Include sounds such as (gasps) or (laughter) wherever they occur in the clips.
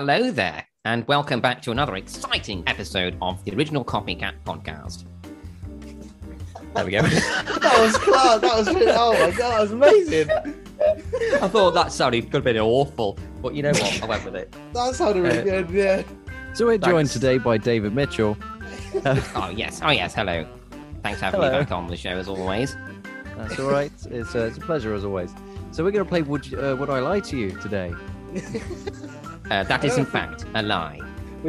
Hello there, and welcome back to another exciting episode of the original Copycat Podcast. There we go. (laughs) That was class. That was oh my god, that was amazing. I thought that sounded could have been awful, but you know what? I went with it. (laughs) That sounded really Uh, good. Yeah. So we're joined Thanks. today by David Mitchell. (laughs) Oh yes, oh yes. Hello. Thanks for having Hello. me back on the show as always. That's all right. It's, uh, it's a pleasure as always. So we're going to play Would, you, uh, Would I Lie to You today? Uh, that is in fact a lie. (laughs)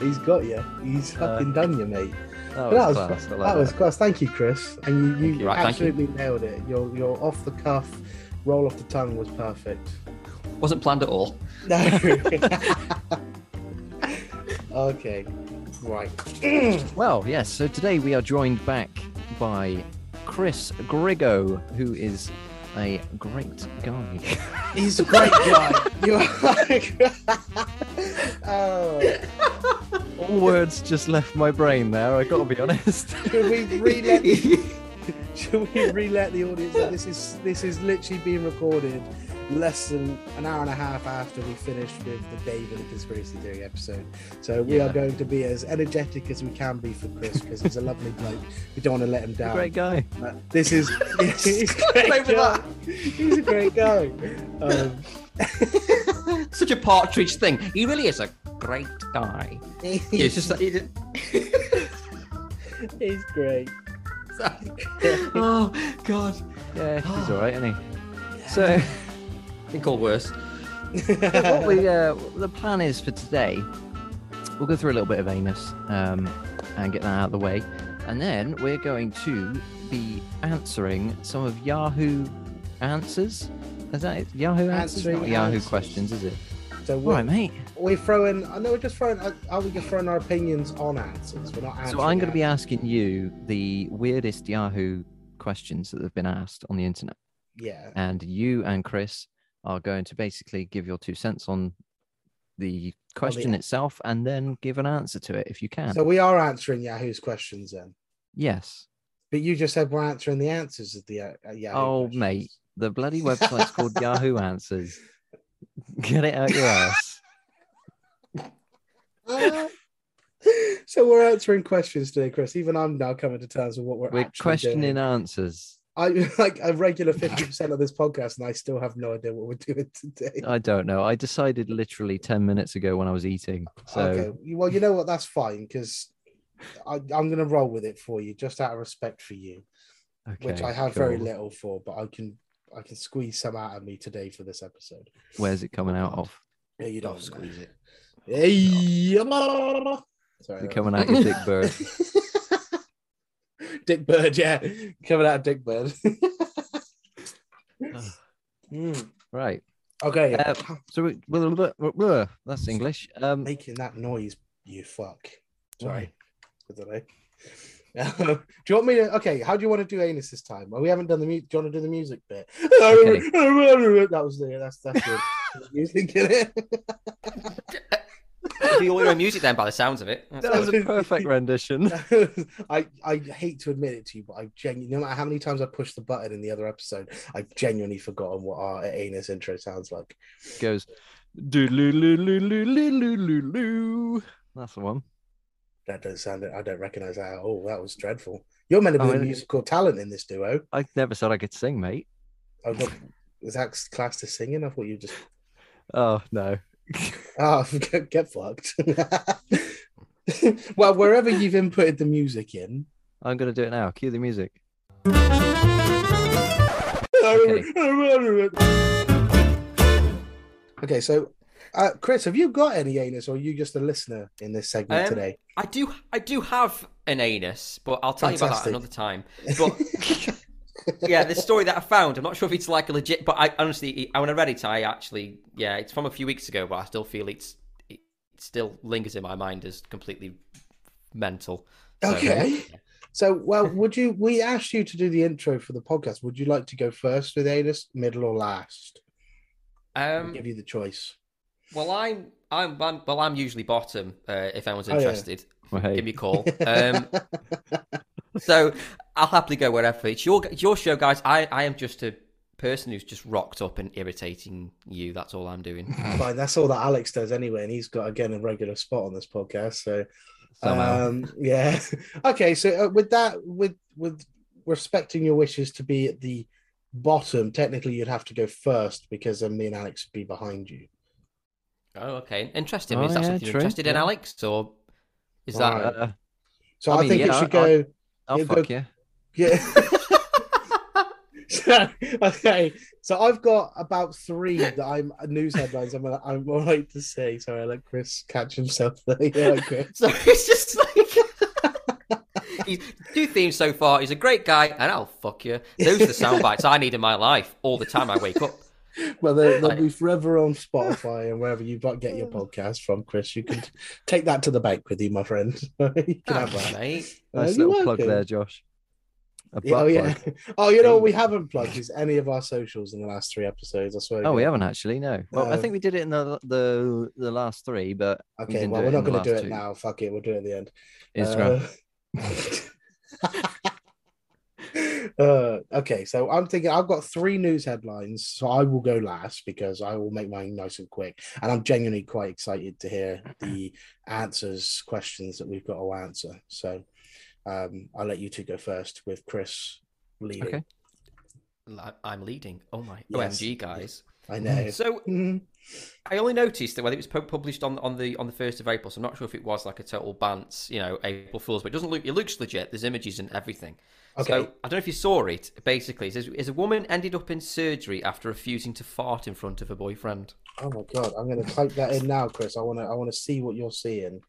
He's got you. He's fucking done you, mate. That That was was, class. I that like was that. class. Thank you, Chris. And you, you, Thank you. Right, thank you. absolutely nailed it. Your your off the cuff, roll off the tongue was perfect. Wasn't planned at all. No. (laughs) (laughs) okay. Right. (clears throat) Well, yes. So today we are joined back by Chris Grigo, who is a great guy. He's a great guy. You are. (laughs) oh, All words just left my brain there. I got to be honest. should we re-let? (laughs) (laughs) should we re-let the audience? know This is this is literally being recorded less than an hour and a half after we finished with the Dave and the conspiracy theory episode. So we Yeah. are going to be as energetic as we can be for Chris because he's a lovely bloke. We don't want to let him down. great guy. Uh, this is (laughs) he's a great Over guy. He's a great guy. Um, (laughs) Such a partridge thing. He really is a great guy. It's just that he (laughs) he's great. oh god. Yeah, he's all right, isn't he? So. Been called worse. what we uh, the plan is for today, we'll go through a little bit of anus um, and get that out of the way, and then we're going to be answering some of Yahoo answers. Is that it? Yahoo answers? Answering Not Yahoo answers. questions, is it? So All we're, right, mate. we're throwing. I know we're just throwing. Are we just throwing our opinions on answers? We're not. So I'm going to be asking you the weirdest Yahoo questions that have been asked on the internet, Yeah. and you and Chris are going to basically give your two cents on the question itself, and then give an answer to it if you can. So we are answering Yahoo's questions then. yes. But you just said we're answering the answers of the uh, uh, Yahoo. Oh, questions. mate, the bloody (laughs) website's called Yahoo Answers. Get it out your ass. Ah. (laughs) so we're answering questions today, Chris. Even I'm now coming to terms with what we're, We're questioning doing. answers. I (laughs) like a regular fifty percent of this podcast, and I still have no idea what we're doing today. I don't know. I decided literally 10 minutes ago when I was eating. So, Okay. Well, you know what? That's fine because I'm going to roll with it for you, just out of respect for you, okay, which I have very little for, but I can I can squeeze some out of me today for this episode. Where's it coming out of? Yeah, you Don't squeeze it. Hey, sorry, You're coming out your dick bird. (laughs) (laughs) Dick Bird, yeah, coming out of Dick Bird. (laughs) Mm. Right. Okay, Uh, So, we, blah, blah, blah, blah, that's English. Um, making that noise, you fuck. Sorry, Why? I don't know. (laughs) do you want me to? Okay, how do you want to do anus this time? Well, we haven't done the music. Do you want to do the music bit? that was the that's that's the music in it. You order music then by the sounds of it. that was a perfect rendition. (laughs) I I hate to admit it to you, but I genuinely, no matter how many times I pushed the button in the other episode, I've genuinely forgotten what our anus intro sounds like. goes, doo-loo-loo-loo-loo-loo-loo-loo. That's the one. That doesn't sound. I don't recognize that. Oh, that was dreadful. You're meant to be Oh, the it- musical talent in this duo. I never said I could sing, mate. Oh, I got, is that class to singing? I thought you just. Oh, no. (laughs) Oh, get, get fucked. (laughs) well, wherever you've inputted the music in. I'm going to do it now. Cue the music. Okay, (laughs) okay so uh, Chris, have you got any anus, or are you just a listener in this segment Um, today? I do, I do have an anus, but I'll tell you about that another time. But yeah, the story that I found, I'm not sure if it's like a legit, but I honestly, when I read it, I actually, yeah, it's from a few weeks ago, but I still feel it's, it still lingers in my mind as completely mental. So, Okay. So, well, would you? We asked you to do the intro for the podcast. Would you like to go first with anus, middle, or last? I'll Um, give you the choice. well, I'm, I'm, I'm, well, I'm usually bottom. Uh, if anyone's Oh, yeah. interested, Well, hey. give me a call. Um, (laughs) so I'll happily go wherever. It's your, it's your show, guys. I, I am just a person who's just rocked up and irritating you. That's all I'm doing. (laughs) Fine, that's all that Alex does anyway, and he's got again a regular spot on this podcast. So Somehow. Um, yeah. (laughs) okay. So uh, with that, with with respecting your wishes to be at the bottom, technically you'd have to go first because then me and Alex would be behind you. Oh, okay. Interesting. Oh, is that yeah, something you're true, interested in. Alex, or is that? Right. Uh, So I I, mean, think yeah, it I- should go. Oh, I'll go- fuck you. Yeah. (laughs) (laughs) so, okay. So I've got about three that I'm uh, news headlines. I'm I'm all right to say. Sorry, I let Chris catch himself (laughs) there. Yeah, Chris. So it's just like he's two themes so far. He's a great guy, and I'll fuck you. Those are the sound bites I need in my life all the time. I wake up. Well, they'll, they'll be forever on Spotify and wherever you got get your (laughs) podcast from, Chris. You can take that to the bank with you, my friend. (laughs) you can have that. mate. Uh, Nice you're little plug welcome. there, Josh. A Yeah, oh yeah. plug. (laughs) Oh, you know what we haven't plugged is any of our socials in the last three episodes. I swear. Oh, we haven't actually. No. Well, I think we did it in the the the last three, but Okay, didn't well, we're not going to do it two. now. Fuck it, we'll do it at the end. Instagram. Uh, uh, okay, so I'm thinking I've got three news headlines, so I will go last because I will make mine nice and quick. And I'm genuinely quite excited to hear the answers, questions that we've got to answer. So um, I'll let you two go first with Chris leading. Okay. I'm leading. Oh my Yes. OMG, guys. I know. So (laughs) Mhm. I only noticed that when it was published on on the on the first of April, so I'm not sure if it was like a total bants, you know, April Fools, but it doesn't look. It looks legit. There's images and everything. Okay. So I don't know if you saw it. Basically, it says, "Is a woman ended up in surgery after refusing to fart in front of her boyfriend." Oh my god, I'm going to type that in now, Chris. I want to. I want to see what you're seeing.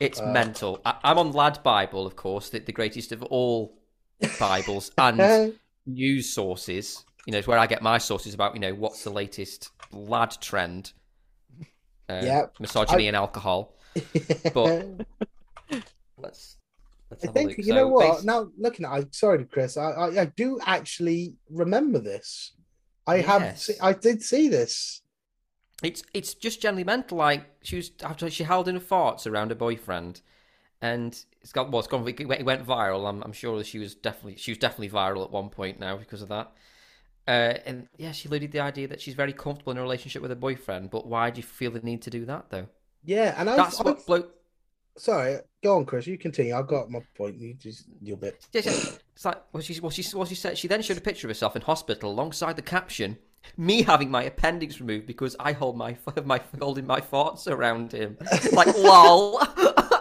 It's Uh, mental. I, I'm on Lad Bible, of course, the, the greatest of all (laughs) Bibles and news sources. You know, it's where I get my sources about. You know, what's the latest lad trend? Uh, Yeah. misogyny I- and alcohol. (laughs) But- (laughs) Let's. Let's I think you know what. basi- Now looking at, I sorry, Chris. I, I I do actually remember this. I have. Yes. Se- I did see this. It's it's just generally mental. Like she was after she held in her farts around her boyfriend, and it's got well, it's gone. It went viral. I'm I'm sure that she was definitely she was definitely viral at one point now because of that. Uh, and yeah, she alluded the idea that she's very comfortable in a relationship with her boyfriend. But why do you feel the need to do that though? Yeah, and I. That's what bloke. Sorry, go on, Chris. You continue. I've got my point. You just your bit. Yeah, yeah. It's like well, she well, she well, she said she then showed a picture of herself in hospital alongside the caption, "Me having my appendix removed because I hold my (laughs) my holding my farts around him." like (laughs) lol. (laughs)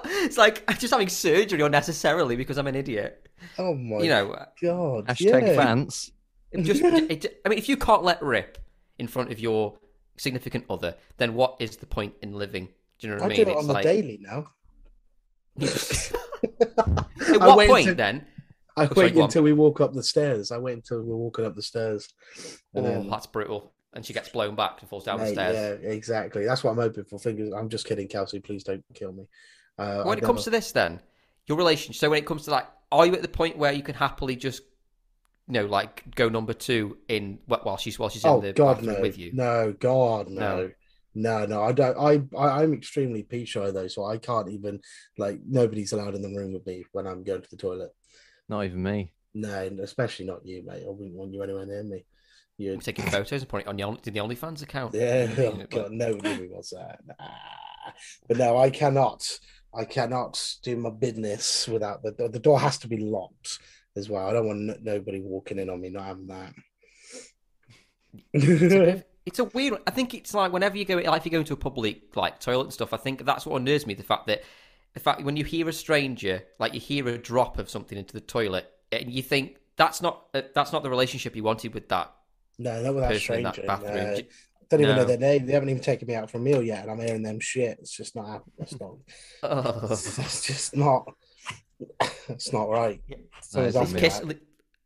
it's like I'm just having surgery unnecessarily because I'm an idiot. Oh my You know, god. Hashtag yeah. fans. just it, I mean, if you can't let rip in front of your significant other, then what is the point in living? Do you know what I, I mean? do it on the daily now. (laughs) At I what wait point until- then? I Oh, sorry, wait until we walk up the stairs. I wait until we're walking up the stairs. And Oh, then, that's brutal. And she gets blown back and falls down the stairs. yeah, exactly. That's what I'm hoping for. Fingers. I'm just kidding, Kelsey. Please don't kill me. Uh, when it comes to this, then your relationship. So when it comes to like, are you at the point where you can happily just, you know, like go number two in wh- while she's while she's oh in the God, bathroom no, with you? no, God, no. No. No, no, I don't. I, I, I'm extremely pee shy though, so I can't even like nobody's allowed in the room with me when I'm going to the toilet. Not even me. No, especially not you, mate. I wouldn't want you anywhere near me. You, I'm taking photos and putting it on your, the OnlyFans account. yeah, oh God, nobody wants that. Nah. But no, I cannot. I cannot do my business without the the door has to be locked as well. I don't want nobody walking in on me. Not having It's a, bit that. Of- it's a weird. one. I think it's like whenever you go, like if you go into a public like toilet and stuff. I think that's what unnerves me. The fact that, the fact when you hear a stranger, like you hear a drop of something into the toilet, and you think that's not uh, that's not the relationship you wanted with that no, not with that person in that bathroom. no. J- Don't even know their name. They haven't even taken me out for a meal yet, and I'm hearing them shit. It's just not. hap- That's not. (laughs) Ugh. That's just not. (laughs) That's not right. So That that's is a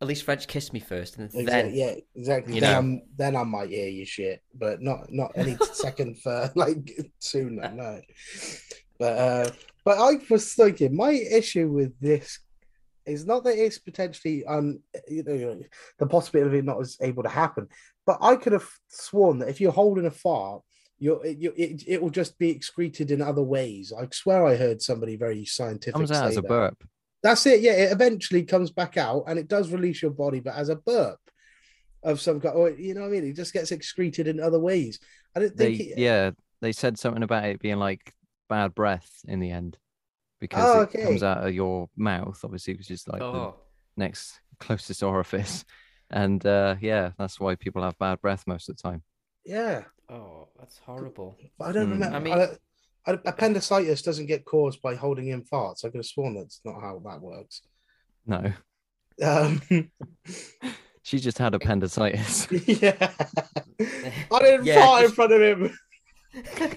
At least bit- kiss, at le- at least French kiss me first, and then yeah, exactly. you then know. I'm then I might hear you shit, but not not any (laughs) second for like sooner, no. But uh but I was thinking my issue with this is not that it's potentially um you know the possibility of it not as able to happen, but I could have sworn that if you're holding a fart, you're you it, it will just be excreted in other ways. I swear I heard somebody very scientific Comes out say as a that. burp. That's it. Yeah, it eventually comes back out and it does release your body, but as a burp. of some kind. Or you know what I mean? It just gets excreted in other ways. I didn't They think. it, yeah, they said something about it being like bad breath in the end because Oh, it comes out of your mouth, obviously, which is like the oh, next closest orifice. And uh, yeah, that's why people have bad breath most of the time. yeah, oh, that's horrible. but I don't Hmm. remember. I I mean- I- appendicitis doesn't get caused by holding in farts. I could have sworn that's not how that works. No, Um, (laughs) she just had appendicitis. (laughs) yeah, I didn't Yeah, fart in front of him.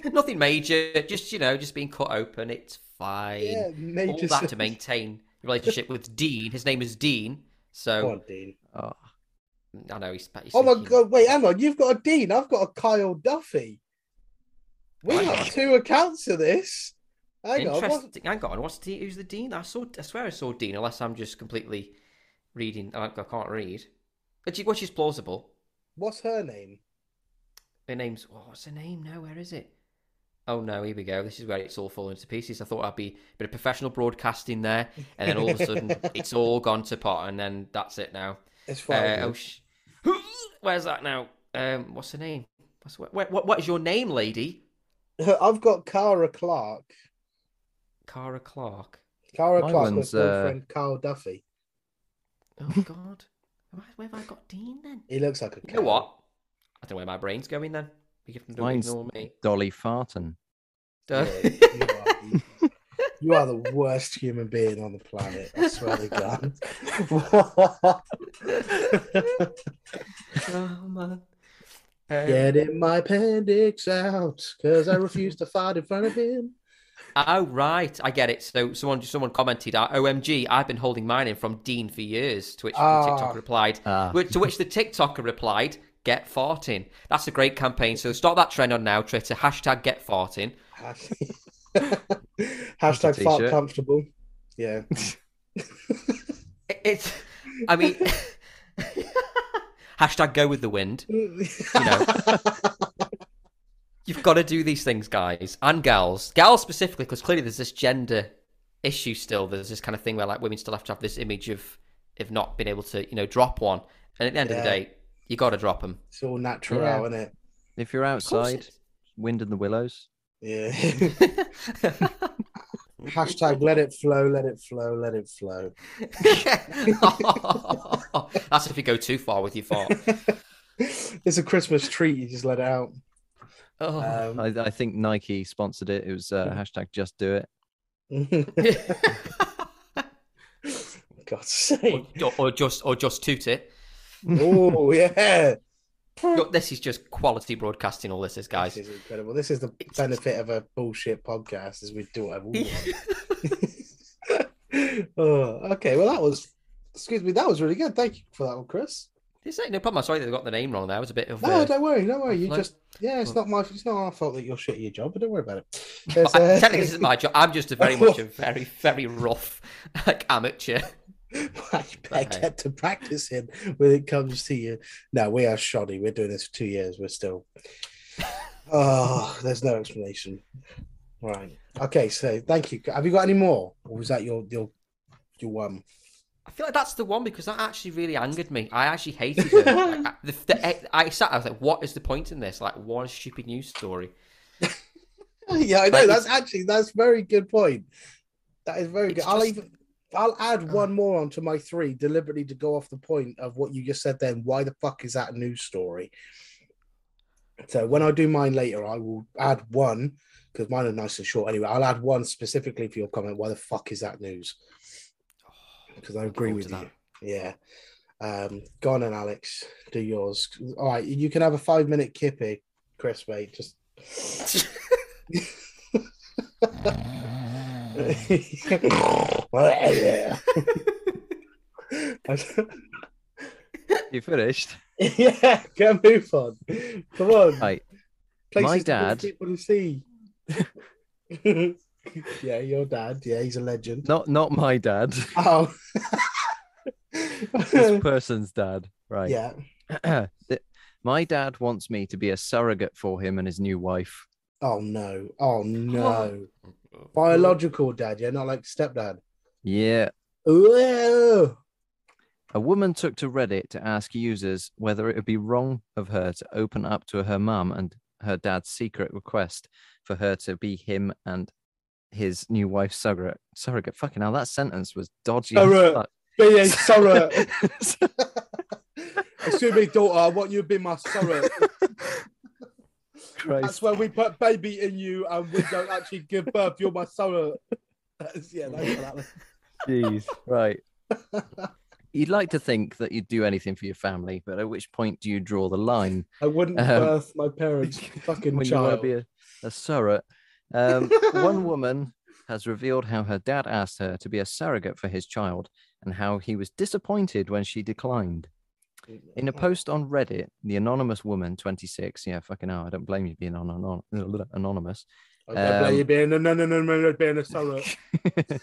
(laughs) Nothing major, just you know, just being cut open. It's fine. Yeah, All major. that to maintain a relationship with Dean. His name is Dean, Come so on, Dean. oh, I know he's. he's Oh my thinking- god! Wait, hang on. You've got a Dean. I've got a Kyle Duffy. We Hang got on. two accounts of this. Hang on. what- Interesting. Hang on. What's the who's the dean? I saw. I swear I saw Dean. Unless I'm just completely reading. I, I can't read. But she, which is plausible. What's her name? Her name's. Oh, what's her name now? Where is it? Oh no, here we go. This is where it's all falling to pieces. I thought I'd be a bit of professional broadcasting there, and then all of a sudden (laughs) it's all gone to pot, and then that's it now. It's Uh, fine. oh, sh- (gasps) where's that now? Um, what's her name? What's what? What, what is your name, lady? I've got Cara Clark. Cara Clark. Cara My Clark with one's, uh, boyfriend Kyle Duffy. Oh (laughs) God, where where have I got Dean then? He looks like a. You know what? I don't know where my brain's going then. You can don't Mine's- ignore me. Dolly Farton. Yeah, you, are the, (laughs) you are the worst human being on the planet. I swear to God. (laughs) oh man. Getting my appendix out because I refuse to fart in front of him. Oh right, I get it. So someone someone commented, uh, "OMG, I've been holding mine in from Dean for years." To which Ah. the TikTok replied, Ah. (laughs) which, to which the TikToker replied, "Get farting." That's a great campaign. So start that trend on now. Twitter hashtag Get farting. (laughs) Hashtag fart comfortable. Yeah. (laughs) It's, I mean, hashtag Go with the wind. you know. (laughs) You've got to do these things, guys and gals. Gals specifically, because clearly there's this gender issue still. There's this kind of thing where like women still have to have this image of of not being able to, you know, drop one. And at the end of the day, you got to drop them. It's all natural, Yeah. isn't it? If you're outside, wind in the willows. Yeah. (laughs) (laughs) Hashtag let it flow, let it flow, let it flow. (laughs) That's if you go too far with your fart. (laughs) it's a Christmas treat. You just let it out. Oh. Um, I, I think Nike sponsored it. It was uh, hashtag Just Do It. (laughs) God's sake. or, or just or just toot it. Oh, yeah. Look, this is just quality broadcasting. All this is, guys. This is incredible. This is the benefit of a bullshit podcast is we do whatever we want. (laughs) (laughs) oh, okay. Well, that was, excuse me, that was really good. Thank you for that one, Chris. It's like, no problem. I'm sorry they got the name wrong. There was a bit of. No, uh, don't worry. Don't worry. You like- just, yeah, it's not my, it's not our fault that you're shit at your job, but don't worry about it. (laughs) There's, I- uh, technically, this is my job. I'm just a very much a very, very rough like amateur. (laughs) I better Hey. get to practicing when it comes to you. No, we are shoddy. We're doing this for two years. We're still. (laughs) Oh, there's no explanation. Right. Okay. So thank you. Have you got any more, or was that your your your one? I feel like that's the one because that actually really angered me. I actually hated it. Like, (laughs) I, the, the, I sat. I was like, "What is the point in this? Like, one stupid news story." yeah, I know. Like, That's actually that's very good point. That is very good. I'll even I'll add Oh. one more onto my three deliberately to go off the point of what you just said. Then why the fuck is that a news story? So when I do mine later, I will add one because mine are nice and short. Anyway, I'll add one specifically for your comment. Why the fuck is that news? Because I agree with you. Yeah. Um, go on then, Alex. Do yours. All right, you can have a five minute kippy, Chris, mate. Just. (laughs) (laughs) You finished? (laughs) yeah, get move on. Come on. Right. Places my dad- People to see. (laughs) yeah, your dad. Yeah, he's a legend. Not not my dad. Oh. (laughs) this person's dad. Right. yeah. (clears throat) My dad wants me to be a surrogate for him and his new wife. Oh no. Oh no. Biological dad. Yeah, not like stepdad. Yeah. Ooh. A woman took to Reddit to ask users whether it would be wrong of her to open up to her mum and her dad's secret request for her to be him and his new wife surrogate. Surrogate. Fucking hell, that sentence was dodgy. Surrogate. a surrogate. (laughs) Excuse me, daughter. I want you to be my surrogate. (laughs) Christ. That's where we put baby in you and we don't actually give birth. You're my surrogate. Yeah. Jeez. Right. (laughs) You'd like to think that you'd do anything for your family, but at which point do you draw the line I wouldn't Um, birth my parents' (laughs) fucking when you want child. to be a, a surrogate? Um, one (laughs) woman has revealed how her dad asked her to be a surrogate for his child and how he was disappointed when she declined. In a post on Reddit, the anonymous woman, 26, yeah, fucking hell, I don't blame you being anon- anon- (laughs) anonymous. I don't blame um, you being no, no, no, no, no, being a surrogate. (laughs)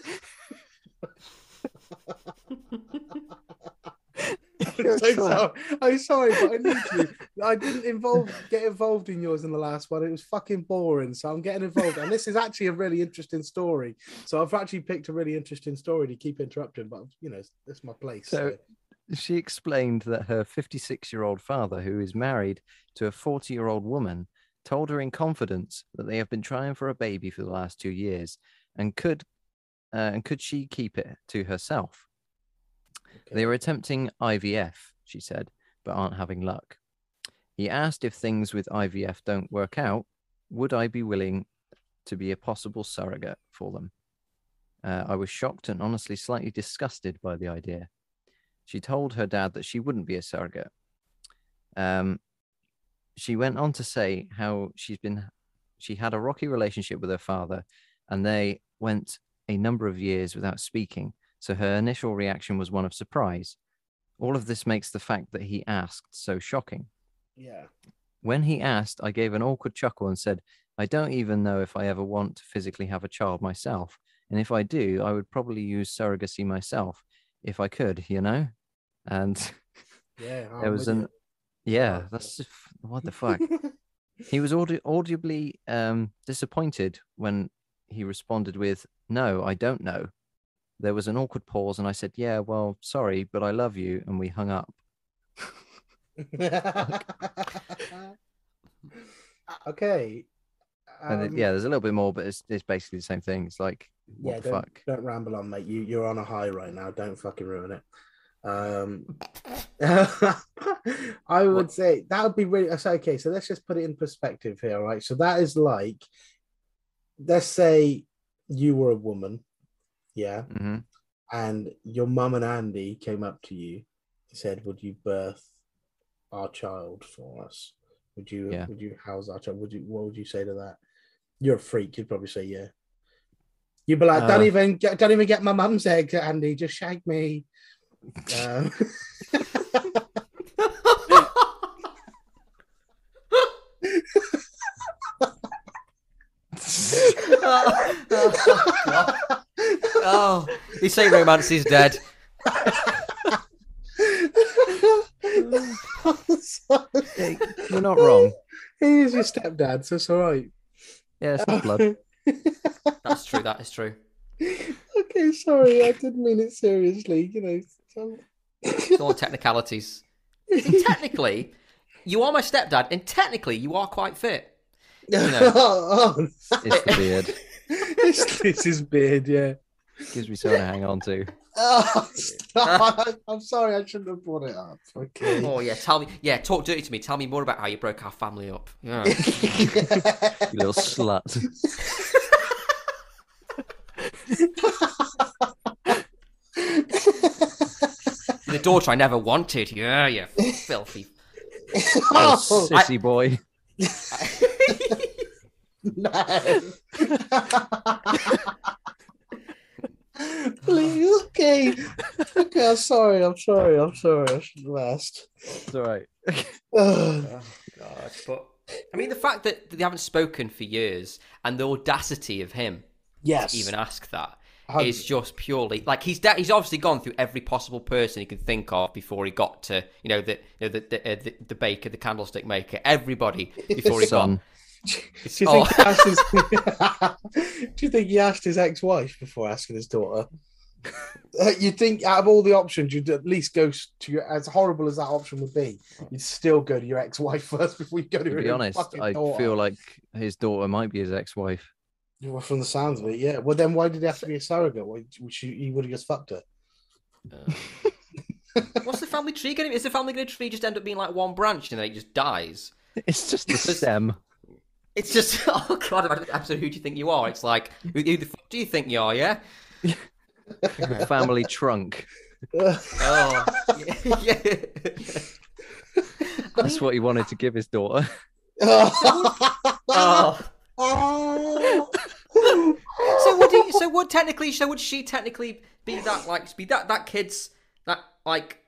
(laughs) I'm so sorry. I'm sorry, but I need to. I didn't involve get involved in yours in the last one. It was fucking boring, so I'm getting involved. And this is actually a really interesting story. So I've actually picked a really interesting story to keep interrupting, but you know, it's my place. So- she explained that her 56 year old father, who is married to a 40 year old woman, told her in confidence that they have been trying for a baby for the last two years and could uh, and could she keep it to herself? They were attempting IVF, she said, but aren't having luck. He asked if things with IVF don't work out, would I be willing to be a possible surrogate for them? Uh, I was shocked and honestly slightly disgusted by the idea. She told her dad that she wouldn't be a surrogate. Um, she went on to say how she's been, she had a rocky relationship with her father, and they went a number of years without speaking. So her initial reaction was one of surprise. All of this makes the fact that he asked so shocking. yeah. When he asked, I gave an awkward chuckle and said, I don't even know if I ever want to physically have a child myself. And if I do, I would probably use surrogacy myself if I could, you know? And Yeah. (laughs) there was an, yeah, that's (laughs) what the fuck? he was audi- audibly um, disappointed when he responded with, No, I don't know. There was an awkward pause, and I said, Yeah, well, sorry, but I love you. And we hung up. (laughs) okay. And um, yeah, there's a little bit more, but it's, it's basically the same thing. It's like, what yeah, the don't, fuck? don't ramble on, mate. You you're on a high right now. Don't fucking ruin it. Um, (laughs) I would What- say that would be really so. Okay, so let's just put it in perspective here, right? So that is like, let's say you were a woman, yeah, hmm and your mum and Andy came up to you, and said, "Would you birth our child for us? Would you? Yeah. Would you house our child? Would you? What would you say to that? You're a freak. You'd probably say yeah. You'd be like, "Don't Uh. even get, don't even get my mum's egg, Andy. Just shag me." Um, oh, God. oh, you say romance is dead. Hey, you're not wrong. He is your stepdad, so it's all right. Yeah, it's not blood. That's true. That is true. (laughs) okay, sorry, I didn't mean it seriously. You know, so- It's all technicalities. Technically, you are my stepdad, and technically, you are quite fit. know. (laughs) oh, oh, It's the beard. it's, it's his beard, yeah. Gives me something to hang on to. Oh, stop. (laughs) I'm sorry, I shouldn't have brought it up. Okay. Oh yeah, tell me. Yeah, talk dirty to me. Tell me more about how you broke our family up. Yeah. (laughs) You little slut. The daughter I never wanted. Yeah, you filthy. (laughs) Oh, sissy boy. no. (laughs) Please, okay. Okay, I'm sorry, I'm sorry, I'm sorry. I should have asked. It's all right. (sighs) Oh God! But I mean, the fact that they haven't spoken for years and the audacity of him yes. to even ask that is just purely like he's da- he's obviously gone through every possible person he could think of before he got to you know the you know, the the, uh, the, the baker, the candlestick maker, everybody (laughs) before he got. (laughs) Do It's, you oh, think he asked his (laughs) Do you think he asked his ex-wife before asking his daughter? Uh, you'd think out of all the options, you'd at least go to your, as horrible as that option would be, you'd still go to your ex-wife first before you go to, To your be honest, I daughter. feel like his daughter might be his ex-wife. Well, from the sounds of it, yeah. Well, then why did he have to be a surrogate? Why, which you, you would have just fucked her. Uh, (laughs) what's the family tree going to Is the family going to tree just end up being like one branch and then it just dies? It's just a Because- stem. It's just, (laughs) oh god, imagine the episode, who do you think you are? It's like, who, who the fuck do you think you are, yeah? (laughs) Family trunk. Oh, yeah. That's what he wanted to give his daughter. Oh. Oh. So would he, so would technically so would she technically be that like be that that kid's that like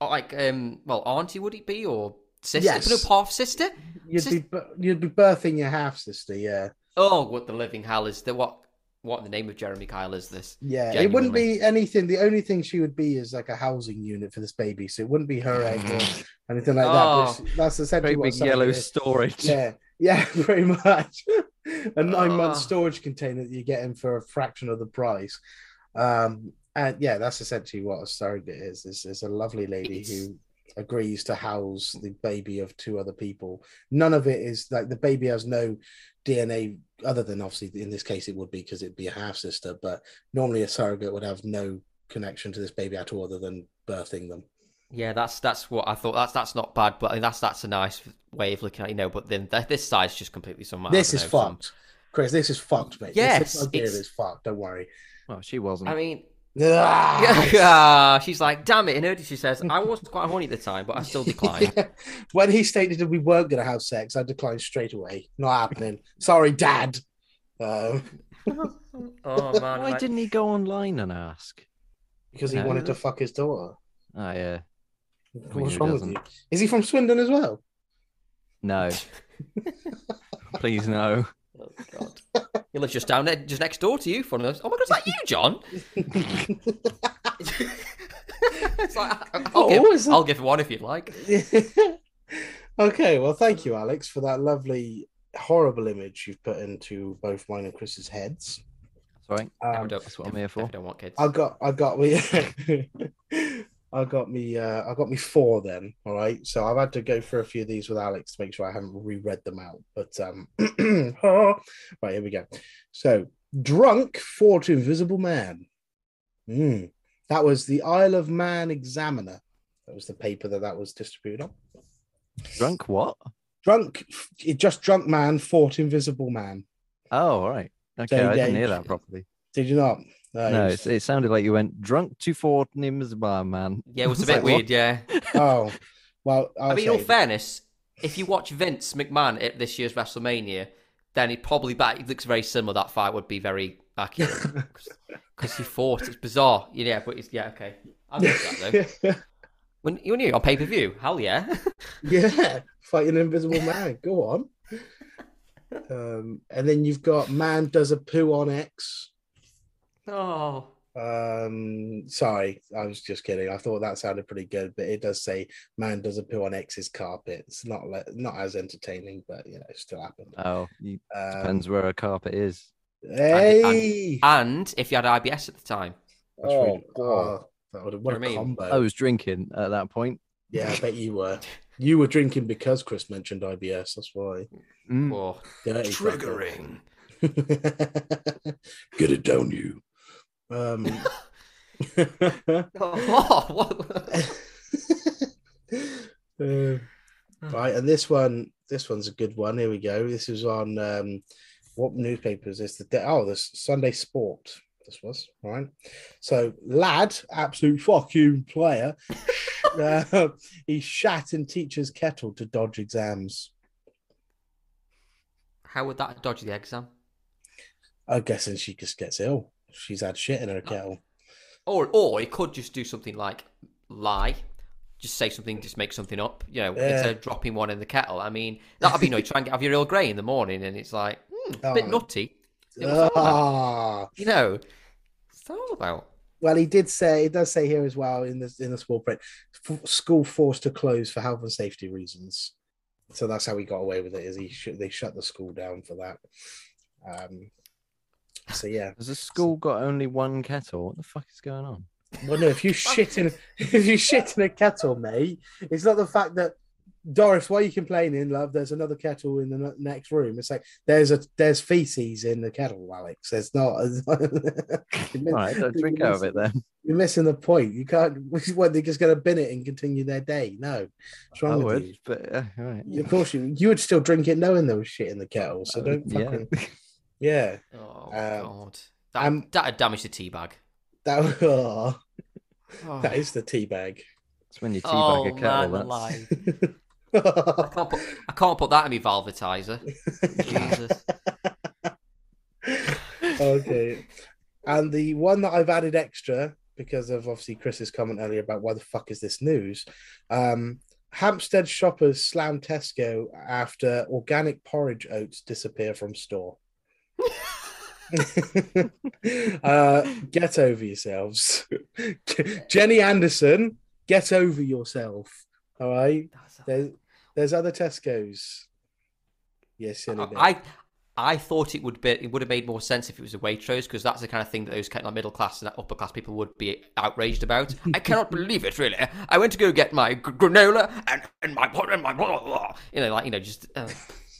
like um well auntie would it be or sister Yes. no half sister You'd Sis- be bu- you'd be birthing your half sister, yeah, oh what the living hell is the what what the name of Jeremy Kyle is this yeah. It wouldn't be anything. The only thing she would be is like a housing unit for this baby, so it wouldn't be her egg or (laughs) anything like that. Oh. But it's- that's essentially Great what big yellow is. storage. Yeah, yeah, (laughs) pretty much. a nine month Ah. storage container that you're getting for a fraction of the price. Um, and yeah, that's essentially what a surrogate is. Is, is a lovely lady It's- who agrees to house the baby of two other people. None of it is like the baby has no DNA other than obviously in this case it would be because it'd be a half sister, but normally a surrogate would have no connection to this baby at all other than birthing them. Yeah that's that's what I thought that's that's not bad but I mean, that's that's a nice way of looking at it, you know but then th- this side's just completely some this is know, some- fucked. Chris, this is fucked, mate. Yes, this idea it's- is fucked. Don't worry. Well, she wasn't. I mean Ah! (laughs) she's like damn it in her she says I wasn't quite horny at the time but I still (laughs) declined when he stated that we weren't going to have sex, I declined straight away. Not happening. Sorry, Dad. Um, (laughs) oh man Why right. didn't he go online and ask? because he No. wanted to fuck his daughter. Oh yeah. What's wrong doesn't? you? Is he from Swindon as well? No. (laughs) Please no. Oh god. (laughs) He lives just down there, just next door to you. From enough. Oh my god, is that you, John? (laughs) it's like, I'll, Oh, give, is it? I'll give one if you'd like. okay, well, thank you, Alex, for that lovely, horrible image you've put into both mine and Chris's heads. Sorry. Never Um, don't- That's what I'm here never for. don't want kids. I got, I got me, I got me, uh, I got me four then. All right, so I've had to go through a few of these with Alex to make sure I haven't reread them out. But um, (clears throat) right here we go. So, drunk fought invisible man. Hmm. That was the Isle of Man Examiner. That was the paper that that was distributed on. Drunk what? Drunk, just drunk man fought invisible man. Oh, all right. Okay, So, I yeah, didn't hear that properly. Did you not? No, No, it it sounded like you went drunk to Fort Nimsbar, man. yeah, it was a bit like, what? weird, yeah. (laughs) oh, well, I mean, in all fairness, if you watch Vince McMahon at this year's WrestleMania, then it probably back it looks very similar. That fight would be very accurate (laughs) because he fought. It's bizarre, yeah, but it's yeah, okay. I like that though. (laughs) When when you on pay per view, hell yeah. yeah, fighting an invisible man. Go on. Um, and then you've got man does a poo on X. oh, Um, sorry, I was just kidding. I thought that sounded pretty good, but it does say man does a poo on X's carpet. It's not le- not as entertaining, but you know, it still happened. Oh, you, Um, depends where a carpet is. hey, and if you had IBS at the time, That's Oh, really- God. that would what You a what I mean? combo. I was drinking at that point. Yeah, I bet you were. (laughs) You were drinking because Chris mentioned IBS. That's why. Mm. oh, triggering. (laughs) Get it down, you. Um, (laughs) (laughs) Oh, what? (laughs) uh, right, and this one, this one's a good one. Here we go. This is on um, what newspaper is this? The day- oh, this Sunday Sport. This was right. So, lad, absolute fucking player. uh, he shat in teacher's kettle to dodge exams. How would that dodge the exam? I'm guessing she just gets ill. She's had shit in her kettle. Or or it could just do something like lie, just say something, just make something up. You know, Yeah. instead of dropping one in the kettle. I mean, that'd be no. Try and get have your Earl Grey in the morning, and it's like hmm, a bit Oh. nutty. It was all about, Ah, you know, it's all about. well, he did say it does say here as well in the in the small print, f- school forced to close for health and safety reasons. So that's how he got away with it. Is he sh- they shut the school down for that? Um, So yeah. Has the school got only one kettle? What the fuck is going on? Well, no, if you shit in (laughs) if you shit in a kettle, mate, it's not the fact that Doris, why are you complaining, love? There's another kettle in the next room. It's like there's a there's feces in the kettle, Alex. There's not. (laughs) All right, don't drink out of it then. You're missing the point. You can't. (laughs) What they're just going to bin it and continue their day? No, what's I wrong with would, you? but uh, all right. Of course, you you would still drink it knowing there was shit in the kettle. So don't yeah. fucking yeah. Oh Um, god, that um, that'd damage the tea bag. That (laughs) oh, Oh, that is the tea bag. It's when you teabag oh a kettle. man, that's... alive. (laughs) I can't put I can't put that in my valvetizer. Jesus. (laughs) okay. And the one that I've added extra because of obviously Chris's comment earlier about why the fuck is this news? Um, Hampstead shoppers slam Tesco after organic porridge oats disappear from store. (laughs) uh, get over yourselves. (laughs) Jenny Anderson, get over yourself. All right. There's, there's other Tesco's. Yes, silly bit. I I thought it would be it would have made more sense if it was a Waitrose because that's the kind of thing that those kind of middle class and upper class people would be outraged about. (laughs) I cannot believe it. Really, I went to go get my granola and and my and my blah, blah, blah. you know like you know just. Uh,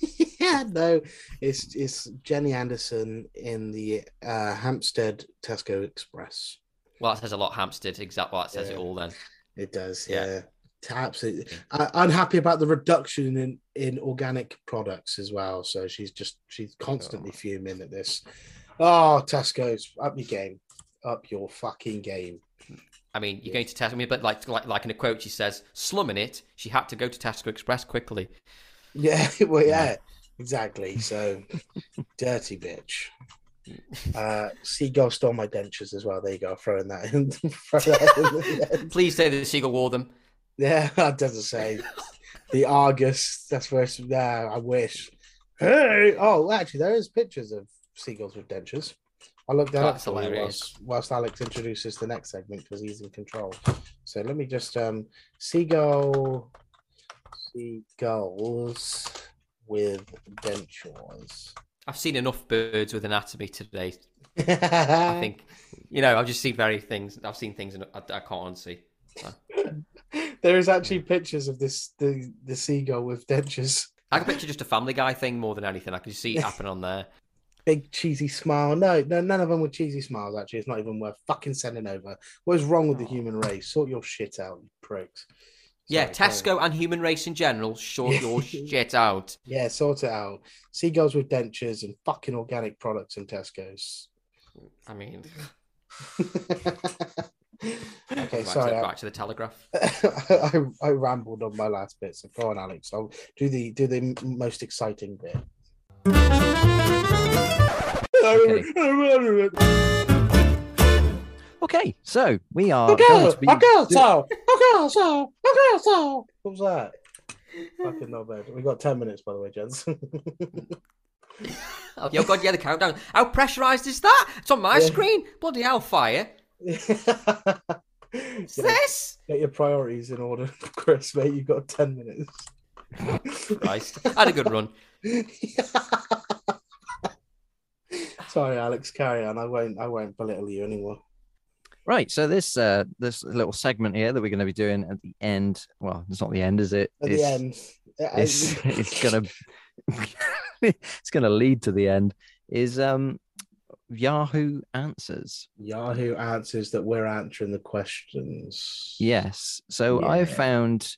(laughs) yeah, no, it's it's Jenny Anderson in the uh, Hampstead Tesco Express. well, that says a lot. Hampstead, exactly. Well, that says it all. Then It does, Yeah. yeah. Absolutely, I, I'm happy about the reduction in in organic products as well. So she's just she's constantly fuming at this. Oh, Tesco's up your game, up your fucking game. I mean, you're going to Tesco, I mean, but like like like in a quote, she says, "Slumming it." She had to go to Tesco Express quickly. (laughs) Yeah, well, yeah, exactly. So, (laughs) dirty bitch. Uh, seagull stole my dentures as well. There you go. Throwing that in. (laughs) throw that in. Please say that the seagull wore them. Yeah, that doesn't say. The Argus. That's where. It's, I wish. Hey, oh, actually, there is pictures of seagulls with dentures. I looked look that That's up hilarious. whilst, whilst Alex introduces the next segment because he's in control. So let me just um seagull seagulls with dentures. I've seen enough birds with anatomy today. I (laughs) think, you know, I've just seen very things. I've seen things and I, I can't unsee. there is actually pictures of this the the seagull with dentures. I can picture just a Family Guy thing more than anything. I can just see it happen on there. (laughs) (laughs) Big cheesy smile. No, no, none of them were cheesy smiles. Actually, it's not even worth fucking sending over. What is wrong with the human race? Sort your shit out, you pricks. Yeah, Sorry, Tesco and human race in general, sort your (laughs) shit out. Yeah, sort it out. Seagulls with dentures and fucking organic products in Tesco's. I mean, (laughs) okay, back, sorry. to, I, back to the Telegraph. (laughs) I, I rambled on my last bit, so go on, Alex. I'll do the do the most exciting bit. Okay, so we are Okay, going to be. okay, do- so, okay, so, okay, so. What was that? Fucking not bad. We got ten minutes, by the way, gents. (laughs) Oh, yeah, God, yeah, the countdown. How pressurised is that? It's on my Yeah. screen. Bloody hellfire. Get, What's (laughs) this? get your priorities in order, (laughs) Chris. Mate, You've got ten minutes. Christ. I had a good run. Sorry, Alex. Carry on. I won't. I won't belittle you anymore. Right, so this uh this little segment here that we're going to be doing at the end. Well, it's not the end, is it? At It's- the end, I- It's (laughs) it's gonna (laughs) it's gonna lead to the end. Is um Yahoo answers? Yahoo answers that we're answering the questions. Yes. So I Yeah. found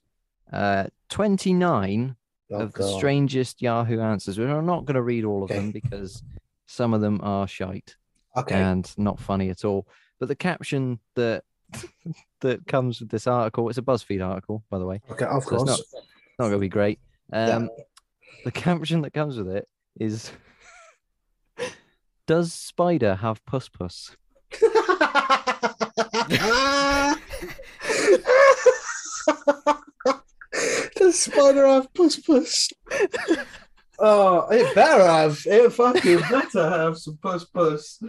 uh 29 Oh, of the strangest Yahoo answers. I'm not going to read all of Okay. them because some of them are shite Okay. and not funny at all. But the caption that (laughs) that comes with this article, it's a BuzzFeed article, by the way. Okay. Of So it's course. Not going to be great. Yeah. Um, The caption that comes with it is (laughs) Does Spider have puss puss? (laughs) Does spider have puss puss? Oh, it better have. It fucking better have some puss puss.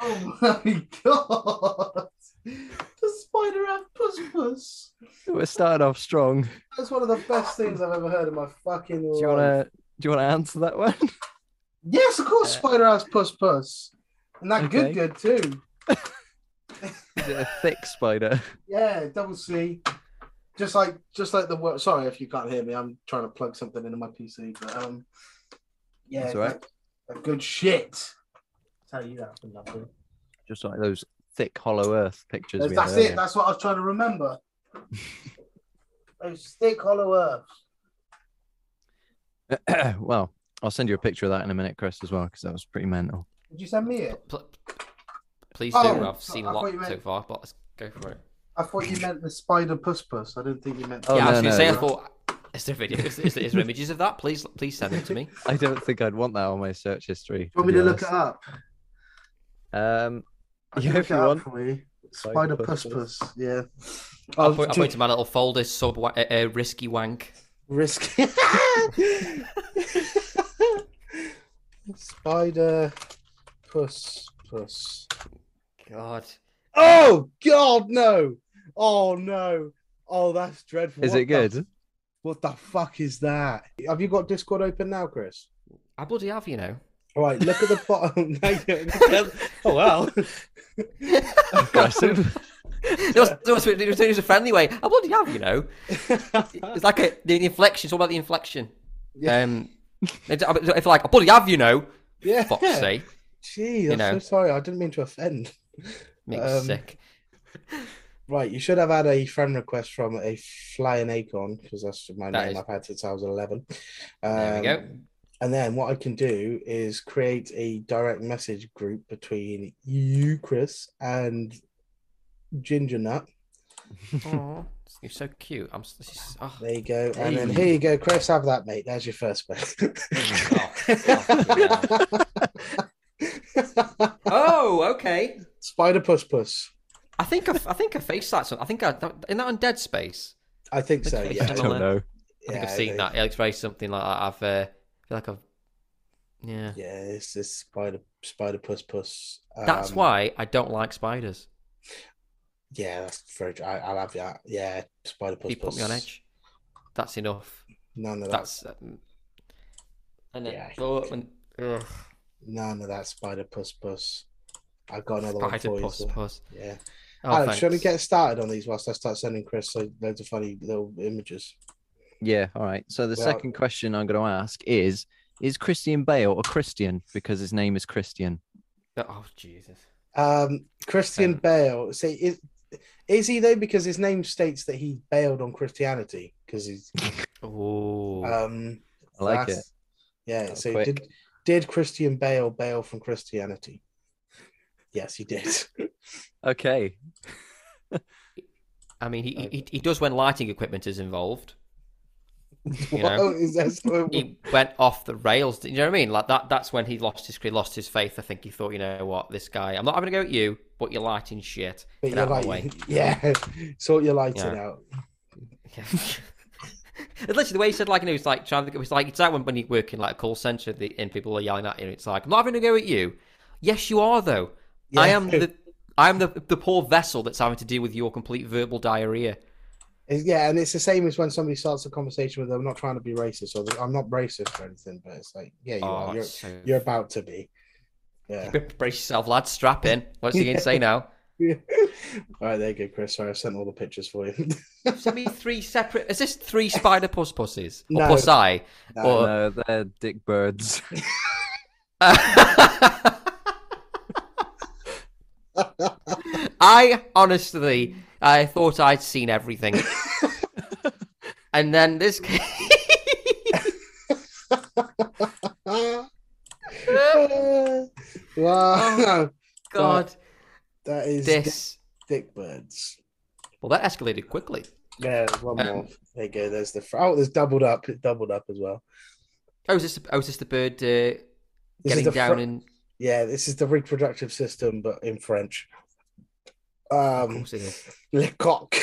Oh my god. The spider have puss puss? We're starting off strong. That's one of the best things I've ever heard in my fucking life. Do you want to do you want to answer that one? Yes, of course, spider ass puss puss, and that Okay. good good too. (laughs) Is it a thick spider? Yeah, double C. Just like just like the word. Sorry if you can't hear me. I'm trying to plug something into my PC, but um, yeah, That's all right. a good shit. Tell you that for nothing. Just like those thick hollow earth pictures. That's, we that's it. earlier. That's what I was trying to remember. (laughs) Those thick hollow earth. (clears throat) well, I'll send you a picture of that in a minute, Chris, as well, because that was pretty mental. Did you send me it? Pl- Please Oh, do. I've seen I a thought lot meant- so far, but let's go for it. I thought you meant the spider puss puss. I didn't think you meant. Oh, yeah, I was no, going to say, I thought, is there video? Is, is, is there images of that? Please, please send them to me. (laughs) I don't think I'd want that on my search history. Do you want me be to look it up? Um, I Yeah, look if you want. Spider Spider puss puss puss. Yeah. I'll put, I'll to- put into my little folder sub wa- uh, uh, risky wank. risky. (laughs) Spider puss puss. God. Oh God, no! Oh no! Oh, that's dreadful. is What it the- good? what the fuck is that? Have you got Discord open now, Chris? I bloody have, you know. All right, look at the bottom. (laughs) (laughs) oh wow! Aggressive. It was, it, was, it, was, it was a friendly way. I bloody have, you know. (laughs) It's like a, the inflection. It's all about the inflection. Yeah. Um, it's, it's like, I bloody have, you know. yeah. Fuck's sake. Gee, You I'm know. so sorry. I didn't mean to offend. Makes me Um, sick. Right, you should have had a friend request from a flying acorn because that's my That name is- I've had since I was eleven. There we go. And then what I can do is create a direct message group between you, Chris, and Ginger Nut. Aw, (laughs) you're so cute. I'm. s- This is, oh. There you go. And then here you go, Chris. Have that, mate. There's your first one. (laughs) (laughs) oh, okay. Spider Puss Puss. I think I, I think I faced that. So I think I in that on Dead Space. I think so. Okay. Yeah. I don't know. I think Yeah, I've seen that. It looks very something like that. I've uh, feel like I've. Yeah. Yeah, it's this Spider Spider Puss Puss. That's Um, why I don't like spiders. Yeah, that's very. I, I'll have that. Yeah, Spider Puss You Puss. put me on edge. That's enough. None of that. That's. Um, and then, Yeah. oh, and, ugh, None of that Spider Puss Puss. I've got another one spider for you. puss so- puss. Yeah. Oh, Alex, shall we get started on these whilst I start sending Chris loads of funny little images? Yeah, all right. So the Well- second question I'm going to ask is Is Christian Bale a Christian because his name is Christian? Oh Jesus. Um, Christian Um, Bale. Say, is, is he though? Because his name states that he bailed on Christianity. Because he's (laughs) Oh. I um, like it. Yeah. That so quick. did did Christian Bale bail from Christianity? Yes, he did. (laughs) Okay. I mean, he, he he does when lighting equipment is involved. (laughs) You know, is that? so- he went off the rails. Do You know what I mean? Like that. That's when he lost his he lost his faith. I think he thought, you know what, this guy. I'm not having a go at you, but you're lighting shit. but Get you're like, (laughs) yeah, sort your lighting Yeah. out. (laughs) Yeah. Literally the way he said, like, you know, it's like trying to. It was like it's like when when you work in like a call center the, and people are yelling at you. It's like I'm not having a go at you. Yes, you are though. I am the I am the the poor vessel that's having to deal with your complete verbal diarrhea. It's- Yeah, and it's the same as when somebody starts a conversation with them. I'm not trying to be racist, or I'm not racist or anything, but it's like, yeah, you oh, are. You're, so... you're about to be. Yeah. brace yourself, lad. Strap in. What's he going to say now? (laughs) all right, there you go, Chris. Sorry, I sent all the pictures for you. (laughs) Send me three separate. Is this three spider puss pussies or No. pussy? No, Or- no, they're dick birds. (laughs) I honestly, I thought I'd seen everything, (laughs) and then this. came- (laughs) wow, God, that is this. dick birds. Well, that escalated quickly. Yeah, one Um, more. There you go. There's the fr- oh, there's doubled up. It doubled up as well. Oh, is this? Oh, is this the bird uh, getting down fr- in? Yeah, this is the reproductive system, but in French. Um, course it is. le coq.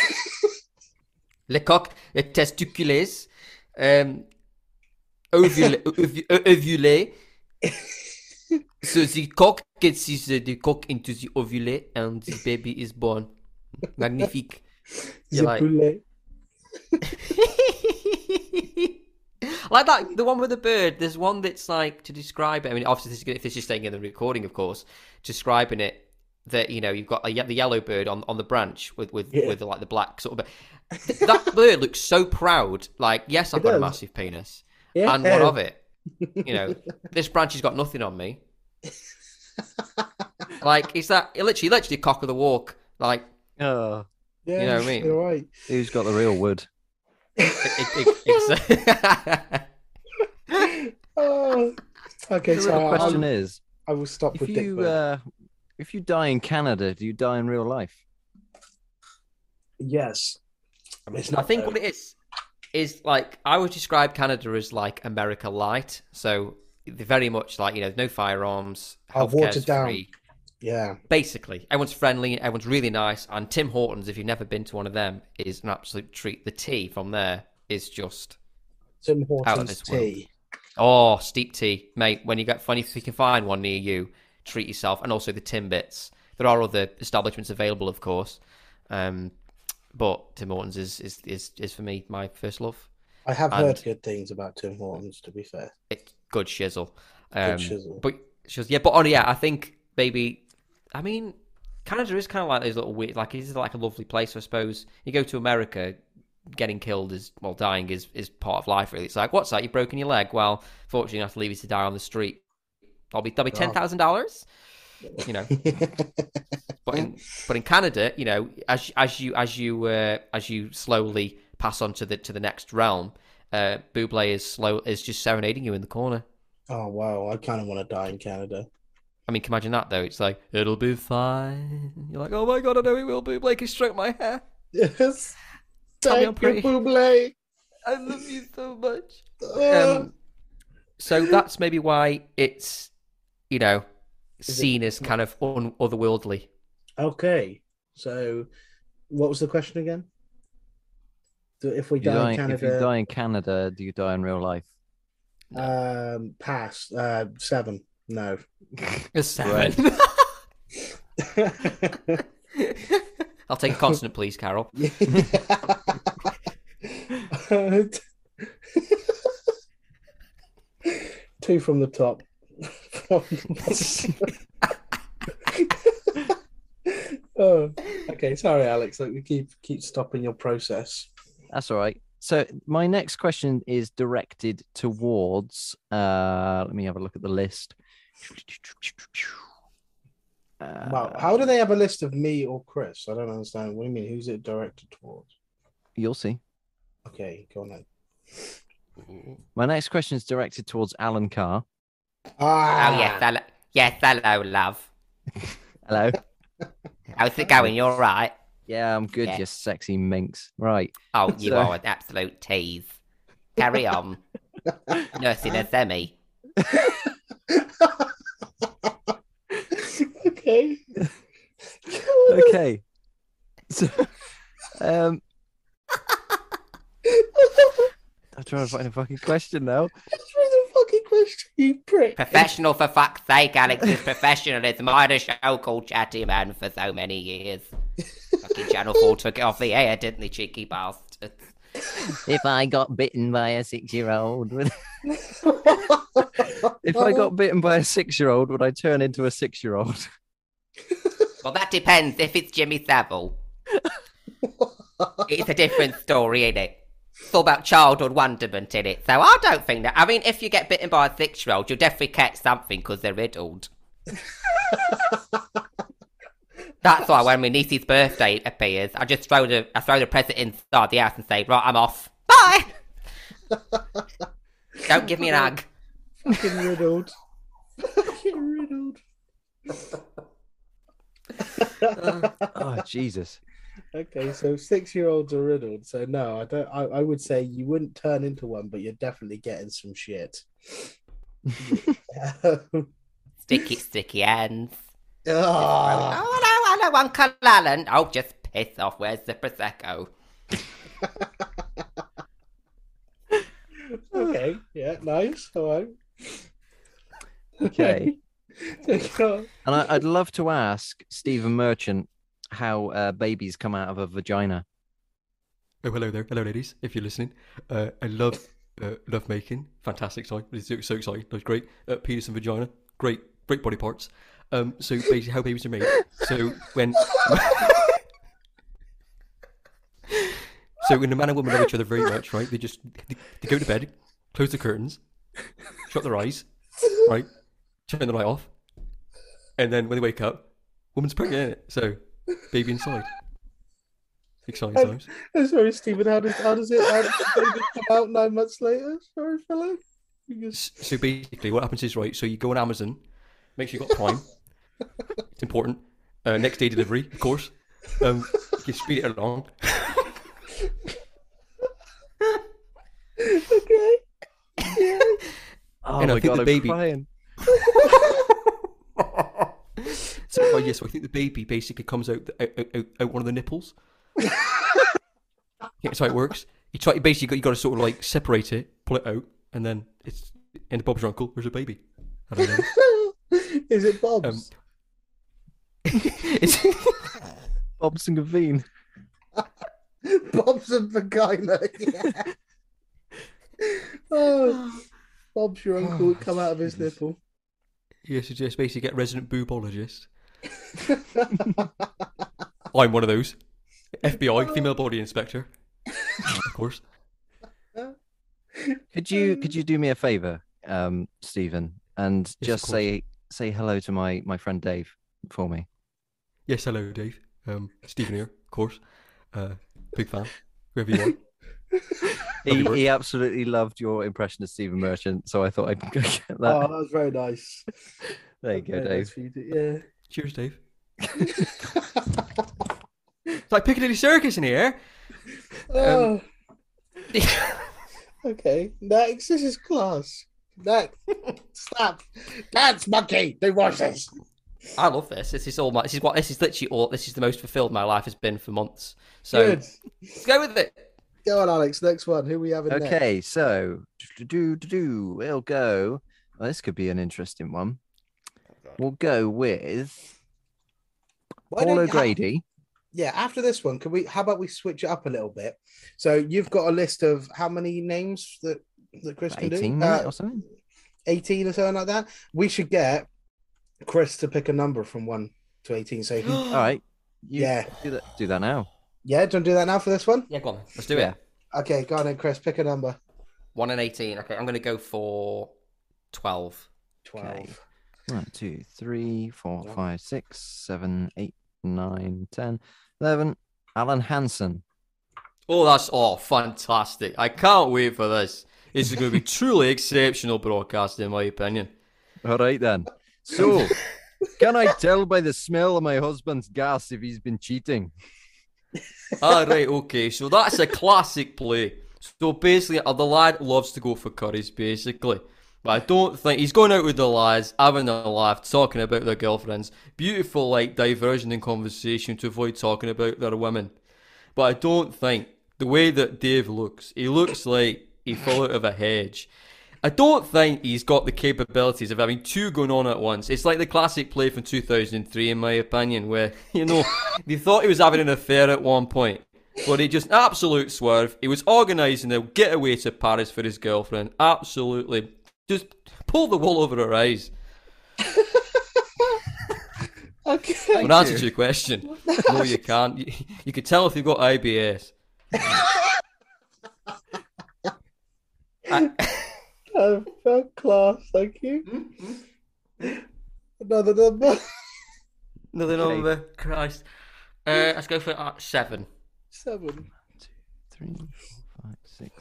Le (laughs) coq, le testicules, um, ovule, (laughs) ovu- uh, ovule. so the cock gets his, uh, the cock into the ovule, and the baby is born. Magnifique. (laughs) You're like- like that. The one with the bird. There's one that's like to describe it. I mean, obviously, this is, if this is staying in the recording, of course, describing it that you know you've got a, the yellow bird on, on the branch with with, Yeah. with like the black sort of. Th- that bird looks so proud. Like, yes, I've It got a massive penis, Yeah. and what of it? You know, (laughs) this branch has got nothing on me. Like, is that literally literally cock of the walk? Like, Oh, Yeah, You know what I mean? You're right. who's got the real wood? it, it, it's, Oh. Okay, so the question I'll- is, I will stop if with Dick you Bird. uh, if you die in Canada, do you die in real life? Yes. I, mean, it's I think though. what it is is like I would describe Canada as like America light. So they're very much like you know no firearms, Oh, healthcare's watered down. free. Yeah. Basically, everyone's friendly, everyone's really nice, and Tim Hortons, if you've never been to one of them, is an absolute treat. The tea from there is just Tim of Hortons this world. tea. oh steep tea, mate. When you get funny, if you can find one near you, treat yourself, and also the Timbits. There are other establishments available, of course, um, but Tim Hortons is is is, is for me my first love. I have And- heard good things about Tim Hortons, to be fair. It's good shizzle. Um, Good shizzle. But yeah, but on yeah, I think maybe. I mean, Canada is kind of like those little weird, like it's like a lovely place, I suppose. You go to America, getting killed is well, dying is is part of life. Really, it's like what's that? You've broken your leg. Well, fortunately, I have to leave you to die on the street. I'll be that'll be Oh. ten thousand dollars. You know, (laughs) but in but in Canada, you know, as as you as you uh, as you slowly pass on to the to the next realm, uh, Buble is slow is just serenading you in the corner. oh, wow. I kind of want to die in Canada. I mean, can you imagine that though? It's like it'll be fine. You're like, oh my god, I know it will be. Blake has stroked my hair. Yes. (laughs) Tell me I'm Thank you, pretty. Buble. I love you so much. Uh, (laughs) Um, so that's maybe why it's, you know, it- seen as kind of un- otherworldly. okay. So, what was the question again? So if we die die, in if you Canada, die in Canada, do you die in real life? um, pass. Uh, seven. No. A seven. (laughs) I'll take a consonant, please, Carol. (laughs) (laughs) Two from the top. (laughs) oh, okay. Sorry, Alex. Like we keep keep stopping your process. That's all right. So my next question is directed towards. Uh, let me have a look at the list. Uh, Wow. How do they have a list of me or Chris? I don't understand. What do you mean? Who's it directed towards? You'll see. Okay, go on then. My next question is directed towards Alan Carr. Ah, Oh yes, hello, yes, hello, love. (laughs) Hello. How's it going? You're right. Yeah, I'm good. Yeah. You sexy minx. Right. Oh, (laughs) you So- are an absolute tease. Carry on. (laughs) Nursing a semi. okay. Okay. So, um, I'm trying to find a fucking question now. Just read the fucking question, you prick. Professional for fuck's sake, Alex is professionalism. I had a show called Chatty Man for so many years. Fucking Channel 4 took it off the air, didn't they, cheeky bastards? If I got bitten by a six-year-old, would... (laughs) if I got bitten by a six-year-old, would I turn into a six-year-old? Well, that depends if it's Jimmy Savile. (laughs) It's a different story, isn't it? It's all about childhood wonderment in it. So I don't think that. I mean, if you get bitten by a six year old, you'll definitely catch something because they're riddled. (laughs) That's why when my niece's birthday appears, I just throw the I throw the present inside the house and say, "Right, I'm off. Bye." Don't give me an hug. fucking riddled. fucking riddled. (laughs) Oh Jesus! Okay, so six year olds are riddled. So no, I don't. I, I would say you wouldn't turn into one, but you're definitely getting some shit. (laughs) Sticky, sticky hands. Ah, Oh, hello, hello, Uncle Alan. Oh, just piss off. Where's the prosecco? okay, yeah, nice. All right. Okay. (laughs) Okay. And I, I'd love to ask Stephen Merchant how uh, babies come out of a vagina. Oh, hello there. Hello, ladies, if you're listening. Uh, I love uh, love making, fantastic sign. It's so, exciting. That's great. Uh, penis and vagina, great, great body parts. Um, so basically, how babies are made. So when, (laughs) so when a man and woman love each other very much, right? They just they, they go to bed, close the curtains, shut their eyes, right? Turn the light off, and then when they wake up, woman's pregnant. It. So baby inside. Exciting times. I'm sorry, Stephen. How does how does it how does baby come out nine months later? Sorry, fellow. Because- S- So basically, what happens is right. So you go on Amazon, make sure you got Prime. it's important. Uh, next day delivery, of course. Um, you speed it along. (laughs) okay. Yeah. (laughs) Oh And I my think god, the I'm baby- crying. (laughs) So oh, yes, I think the baby basically comes out the, out, out, out, one of the nipples. (laughs) yeah, that's how it works. You try. You basically got, you got to sort of like separate it, pull it out, and then it's in Bob's your uncle. There's a baby. I don't know. (laughs) Is it Bob's? Um, (laughs) it's, Bob's and Gavine. Bob's and vagina. Yeah. oh, Bob's your uncle would come out of his Jesus. nipple. Yes, you just basically get resident boobologist. (laughs) I'm one of those. (laughs) FBI, female body inspector. of course. Could you could you do me a favor, um, Stephen, and Yes, just say say hello to my my friend Dave for me? Yes, hello, Dave. Um, Stephen here, of course. Uh, big fan. Whoever you are. (laughs) He, he absolutely loved your impression of Stephen Merchant, so I thought I'd get that. Oh, that was very nice. there you go, Very nice Dave. for you to- Cheers, Dave. It's like Piccadilly Circus in here. oh, um, (laughs) okay. Next, this is class. Next, stop. Dance, monkey. They watch this. I love this. This is all my. This is what. This is literally all. This is the most fulfilled my life has been for months. So Good. let's go with it. Go on, Alex. Next one. Who we having next? Okay, so do do do do. We'll go. Well, this could be an interesting one. We'll go with Why Paul don't ha- O'Grady. yeah, after this one, can we? How about we switch it up a little bit? So you've got a list of how many names that that Chris can do? 18 Uh, or something. 18 or something like that. We should get Chris to pick a number from one to 18. So (gasps) he, All right. You Yeah. Do that. Do that now. yeah, do you want to do that now for this one? Yeah, go on. Let's do Yeah. it. Okay, go on then, Chris. Pick a number. One and eighteen. Okay, I'm going to go for twelve. 12. Okay. One, two, three, four, Yeah. five, six, seven, eight, nine, ten, eleven. Alan Hansen. Oh, that's oh fantastic! I can't wait for this. This is going to be truly exceptional broadcast, in my opinion. All right then. So, (laughs) can I tell by the smell of my husband's gas if he's been cheating? All right, okay. So that's a classic play. So basically, uh, the lad loves to go for curries, basically. But I don't think he's going out with the lads, having a laugh, talking about their girlfriends. Beautiful, like diversion in conversation to avoid talking about their women. But I don't think the way that Dave looks, he looks like he fell out of a hedge. I don't think he's got the capabilities of having two going on at once. It's like the classic play from 2003, in my opinion, where, (laughs) you know, they thought he was having an affair at one point. But he just absolute swerve. He was organising a getaway to Paris for his girlfriend. Absolutely. Just pull the wool over her eyes. (laughs) Okay. But answer to your question, no, you can't. You, you could tell if you've got IBS. I- Oh, (laughs) first class. Thank you. Another number. Another Okay. number. Christ. Uh, let's go for uh, seven. Seven. Three, four, five, six.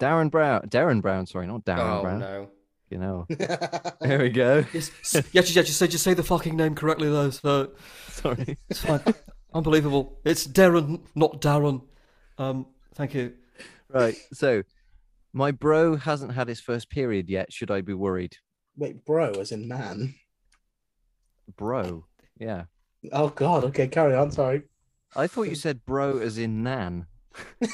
Darren Brown. Darren Brown. Sorry, not Darren oh Brown. no. You know. (laughs) There we go. Yes, s- yeah, just, yeah, just say, just say the fucking name correctly, though. So (laughs) Sorry. it's fine. Unbelievable. It's Darren, not Darren. Um, thank you. Right. So, my bro hasn't had his first period yet. Should I be worried? Wait, bro, as in man. Bro. Yeah. Oh God. Okay, carry on. Sorry. I thought you said bro as in nan. (laughs)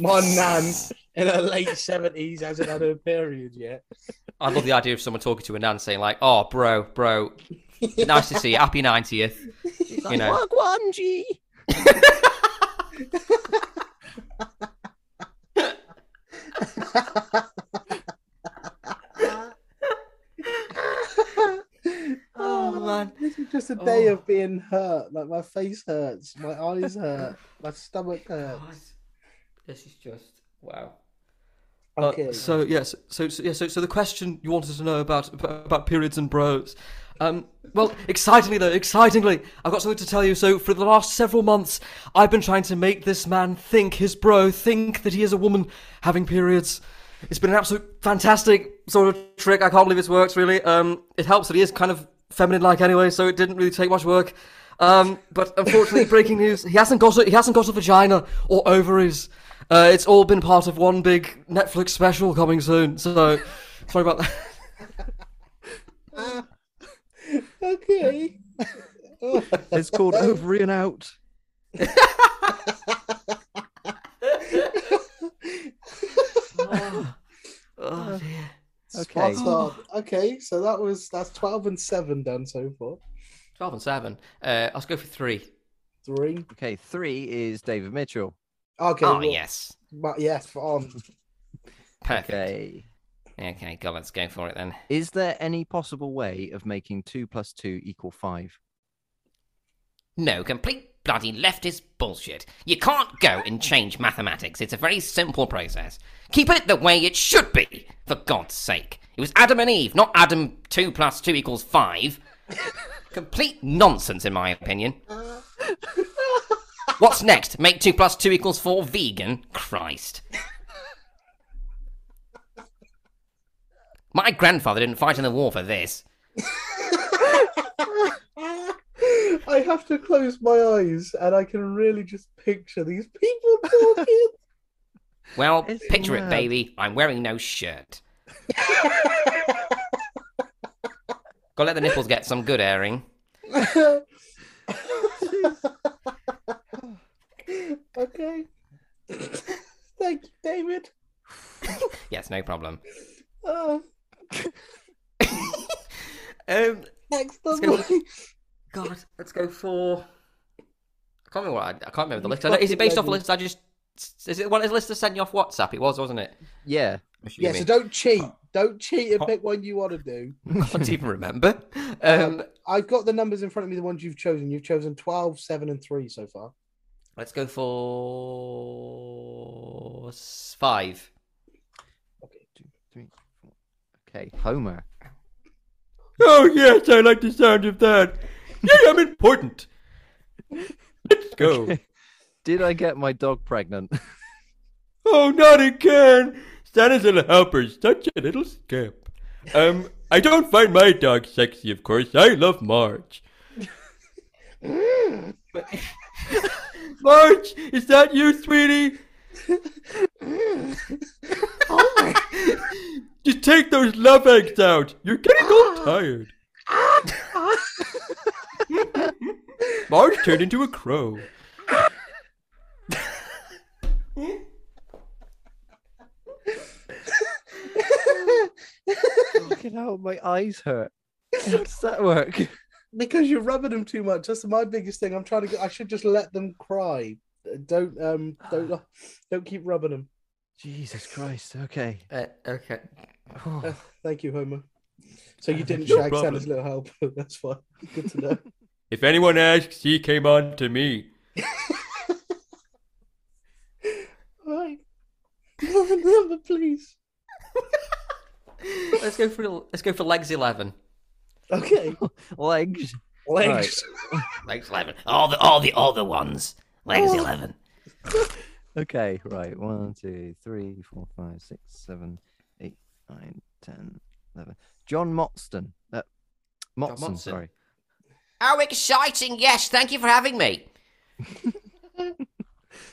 My nan in her late seventies hasn't had her period yet. I love the idea of someone talking to a nan saying like, "Oh, bro, bro, nice to see you. Happy 90th. You know. Wagwanji. Oh, man. This is just a oh. day Oh. of being hurt. Like my face hurts, my eyes hurt, my stomach hurts. God, this is just wow. Okay. Uh, so yes, so, so yeah, so so the question you wanted to know about about periods and bros. Um, well, excitingly though, excitingly, I've got something to tell you. So for the last several months, I've been trying to make this man think his bro think that he is a woman having periods. It's been an absolute fantastic sort of trick. I can't believe this works really. Um, it helps that he is kind of feminine-like anyway, so it didn't really take much work. Um, but unfortunately, (laughs) breaking news: he hasn't got a, he hasn't got a vagina or ovaries. Uh, it's all been part of one big Netflix special coming soon. So (laughs) sorry about that. (laughs) okay. (laughs) It's called Ovary and Out. Oh dear. Okay. Okay, so that was that's twelve and seven done so far. Twelve and seven. Uh, let's go for three. Three. Okay, three is David Mitchell. Okay. oh well, yes, But yes, on. perfect. Okay. Okay, go. Let's go for it then. Is there any possible way of making two plus two equal five? No, complete bloody leftist bullshit. You can't go and change mathematics. It's a very simple process. Keep it the way it should be, for God's sake. It was Adam and Eve, not Adam 2 plus 2 equals 5. (laughs) complete nonsense, in my opinion. (laughs) What's next? Make 2 plus 2 equals 4 vegan? Christ. My grandfather didn't fight in the war for this. (laughs) I have to close my eyes and I can really just picture these people talking. Well, It's picture it, baby. I'm wearing no shirt. (laughs) Go let the nipples get some good airing. (laughs) okay. (laughs) Thank you, David. (laughs) Yes, no problem. Uh, (laughs) Um, next Let's up, go. God, let's go for. I can't remember what I, I can't remember the list. I don't- Is it based off a list? I just. Is it one of the list to send you off WhatsApp? It was, wasn't it? Yeah. Yeah, so don't cheat. Don't cheat and Oh. pick one you want to do. I can't even remember. Um, I've got the numbers in front of me, the ones you've chosen. You've chosen 12, 7, and 3 so far. Let's go for five. Okay. Two, three, four. Okay, Homer. Oh yes, I like the sound of that. Yeah, I'm important. Let's go. Okay. Did I get my dog pregnant? (laughs) Oh, not again! Santa's little helper's such a little scamp. Um, I don't find my dog sexy, of course. I love Marge. (laughs) (laughs) Marge, is that you, sweetie? (laughs) oh my. (laughs) Just take those love eggs out. You're getting all (gasps) tired. Marge turned into a crow. Fucking hell, my eyes hurt. How does that work? Because you're rubbing them too much. That's my biggest thing. I'm trying to get. I should just let them cry. Don't um don't (laughs) don't keep rubbing them. Jesus Christ. Okay. Uh, okay. Uh, thank you, Homer. So you didn't No shag problem. Santa's little helper. (laughs) That's fine. Good to know. (laughs) If anyone asks, he came on to me. Right. Number, please. Let's go for let's go for legs eleven. Okay. (laughs) Legs. Legs. Legs eleven. All the all the other ones. Legs eleven. (laughs) Okay, right. One, two, three, four, five, six, seven, eight, nine, ten, eleven. John Motston. Uh, Motson, Motson. sorry. How exciting! Yes, thank you for having me. (laughs)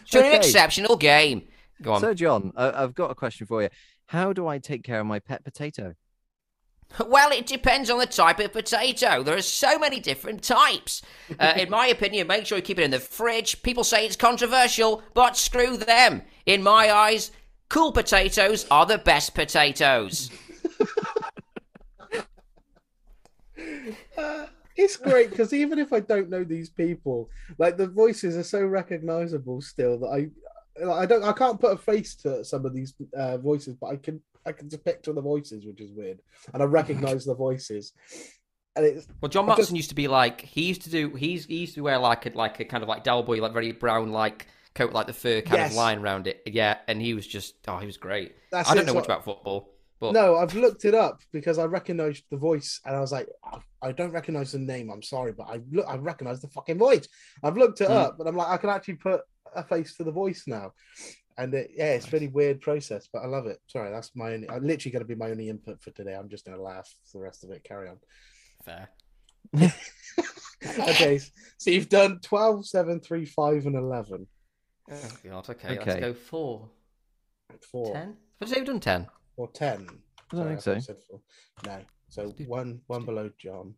It's an exceptional game. Go on. So, John, I- I've got a question for you. How do I take care of my pet potato? (laughs) Well, it depends on the type of potato. There are so many different types. Uh, (laughs) in my opinion, make sure you keep it in the fridge. People say it's controversial, but screw them. In my eyes, cool potatoes are the best potatoes. (laughs) Uh, it's great because even if I don't know these people, like the voices are so recognizable still that I I don't. I can't put a face to some of these uh, voices, but I can. I can depict all the voices, which is weird, and I recognize the voices. And it's Well, John I just- used to be like he used to do. He's he used to wear like a like a kind of like Del Boy, like very brown like coat, like the fur kind Yes. of line around it. Yeah, and he was just oh, he was great. that's I don't know so- much about football, but No, I've looked it up because I recognized the voice, and I was like, "Oh, I don't recognize the name. I'm sorry, but I look, I recognize the fucking voice. I've looked it Mm. up, but I'm like, I can actually put a face to the voice now, and it, yeah, it's a really weird process, but I love it. Sorry, that's my only. I'm literally going to be my only input for today. I'm just going to laugh for the rest of it. Carry on. fair. (laughs) okay, so you've done 12, 7, 3, 5, and 11. Oh God. Okay, Okay. let's go four, Four ten. Did you say we've done ten? or 10. I don't think so. thought you said four. No, so one, one below John.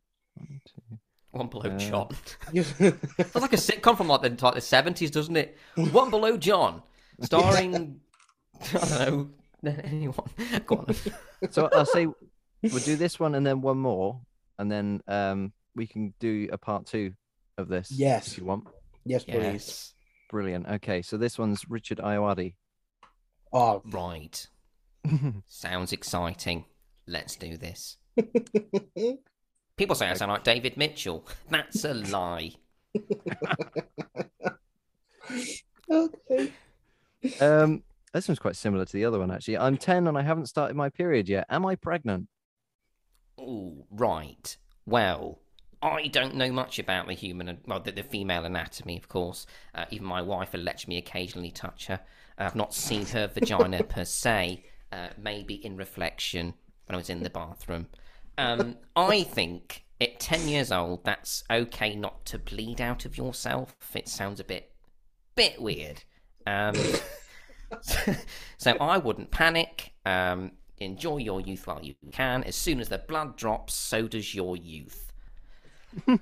One below Uh, John. Yeah. (laughs) Sounds like a sitcom from like the like the seventies, doesn't it? One below John, starring (laughs) I don't know (laughs) anyone. Go on. (laughs) So I'll say we'll do this one and then one more, and then um, we can do a part two of this. Yes. if you want. yes, please. Yes. Brilliant. Okay, so this one's Richard Ayoade. Oh, Right. Sounds exciting. Let's do this. People say I sound like David Mitchell. That's a lie. okay. Um, this one's quite similar to the other one actually. I'm 10 and I haven't started my period yet. Am I pregnant? Oh, right. Well, I don't know much about the human, well, the, the female anatomy, of course. Uh, even my wife will let me occasionally touch her. I've not seen her (laughs) vagina per se, uh, maybe in reflection when I was in the bathroom. Um, I think at 10 years old, that's okay not to bleed out of yourself. It sounds a bit, bit weird. Um, (laughs) so I wouldn't panic. Um, enjoy your youth while you can. As soon as the blood drops, so does your youth. (laughs)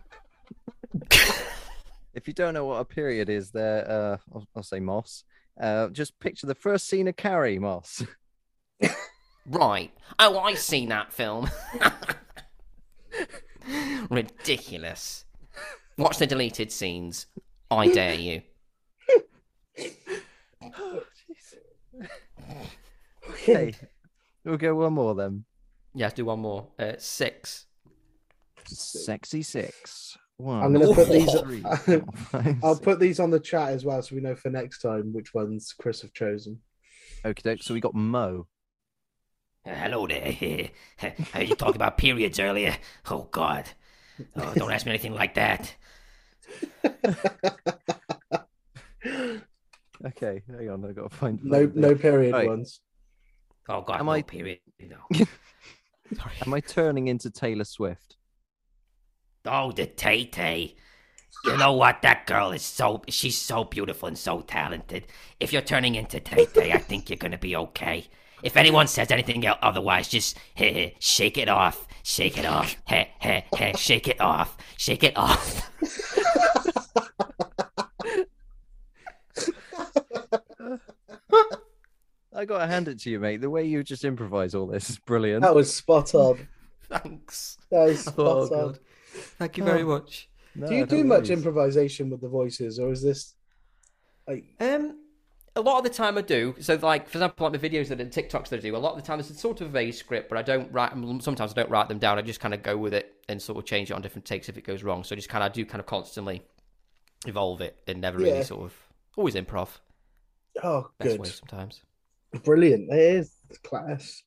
If you don't know what a period is, there, uh, I'll, I'll say Moss. Uh, just picture the first scene of Carrie, Moss. (laughs) Right. Oh, I've seen that film. Ridiculous. Watch the deleted scenes. I dare you. Okay, we'll go one more then. Yeah, do one more. Uh, six. Sexy six. One. I'm gonna put these. three, (laughs) four, five, I'll six. put these on the chat as well, so we know for next time which ones Chris have chosen. Okay, so we got Mo. Uh, hello there. How (laughs) you talked about periods earlier? Oh God. Oh, don't ask me anything like that. (laughs) Okay, hang on, I've got to find. No, no period Right. ones. Oh God, Am no I- period. No. (laughs) Sorry. Am I turning into Taylor Swift? Oh, the Tay Tay. You know what? That girl is so. She's so beautiful and so talented. If you're turning into Tay Tay, I think you're gonna be okay. If anyone says anything el- otherwise, just (laughs) heh, heh, shake it off. Shake it off. Heh, heh, heh, shake it off. Shake it off. (laughs) I got to hand it to you, mate. The way you just improvise all this is brilliant. That was spot on. (laughs) Thanks. That was Oh, spot on. God. Thank you very much. No, Do you do much worries. improvisation with the voices, or is this like Um, a lot of the time I do. So, like for example, like the videos that and TikToks that I do, a lot of the time it's sort of a vague script, but I don't write them. Sometimes I don't write them down. I just kind of go with it and sort of change it on different takes if it goes wrong. So, I just kind of do kind of constantly evolve it and never really sort of always improv. oh Best good, way sometimes. Brilliant? It is It's class.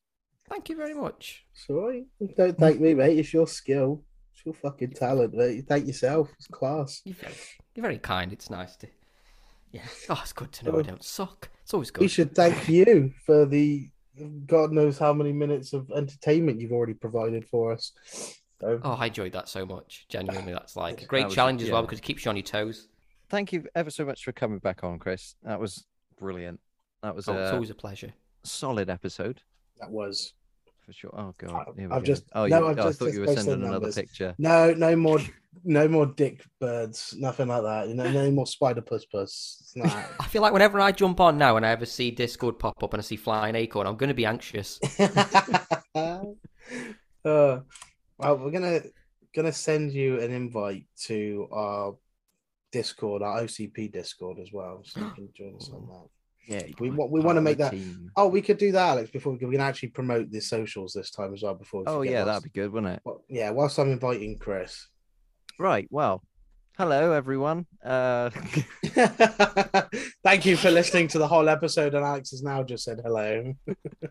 Thank you very much. Sorry, don't thank me, mate. It's your skill. It's your fucking talent, mate. You thank yourself. It's class. You're very, you're very kind. It's nice to. Yeah. Oh, it's good to know I oh. don't suck. It's always good. We should thank you for the God knows how many minutes of entertainment you've already provided for us. So, Oh, I enjoyed that so much. Genuinely, that's like a (sighs) great was- challenge as well because it keeps you on your toes. Thank you ever so much for coming back on, Chris. That was brilliant. That was Oh, it's always a pleasure. solid episode that was for sure. Oh god, I've go. just- oh, no, you, I've oh, just- I thought just you were sending another picture. no, no more, no more dick birds, nothing like that. You know, no more spider puss puss. It's (laughs) I feel like whenever I jump on now and I ever see Discord pop up and I see Flying Acorn, I'm going to be anxious. (laughs) uh, well, we're gonna gonna send you an invite to our Discord, our OCP Discord as well, so you can join us on that. Yeah, We want- we wanna make that- team. Oh, we could do that, Alex, before we, go. we can actually promote the socials this time as well. Before. Oh yeah, that'd be good, wouldn't it? Well, yeah, whilst I'm inviting Chris. Right. Well, hello everyone. Uh, (laughs) Thank you for listening to the whole episode, and Alex has now just said hello.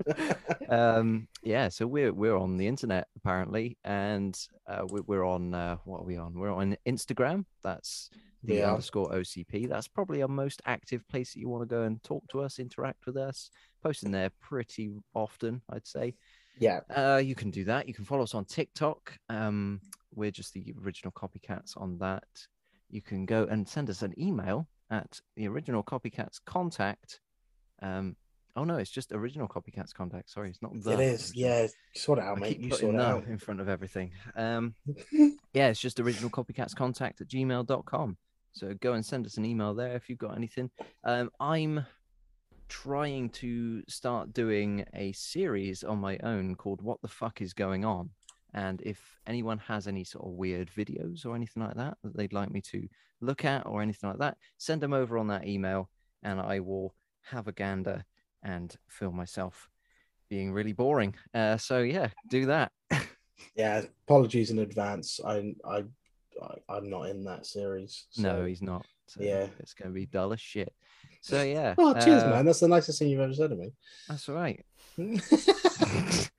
(laughs) um, yeah. So we're we're on the internet apparently, and uh, we- we're on uh, what are we on? We're on Instagram. That's the Yeah. underscore OCP. That's probably our most active place that you want to go and talk to us, interact with us. Posting there pretty often, I'd say. Yeah, Uh, you can do that. You can follow us on TikTok. Um, we're just the original copycats on that. You can go and send us an email at the original copycats contact. Um, oh no, it's just original copycats contact. Sorry, it's not. The it is. original. Yeah, sort it out, I mate. keep You sort it out. in front of everything. Um, (laughs) yeah, it's just original copycats contact at gmail.com. So go and send us an email there if you've got anything. Um, I'm trying to start doing a series on my own called What the Fuck is Going On? And if anyone has any sort of weird videos or anything like that that they'd like me to look at or anything like that, send them over on that email and I will have a gander and feel myself being really boring. Uh, so yeah, do that. (laughs) Yeah, apologies in advance. I, I, I I'm not in that series. No, he's not. So Yeah. it's gonna be dull as shit. So yeah. Oh, cheers, uh, man. That's the nicest thing you've ever said to me. That's right. (laughs)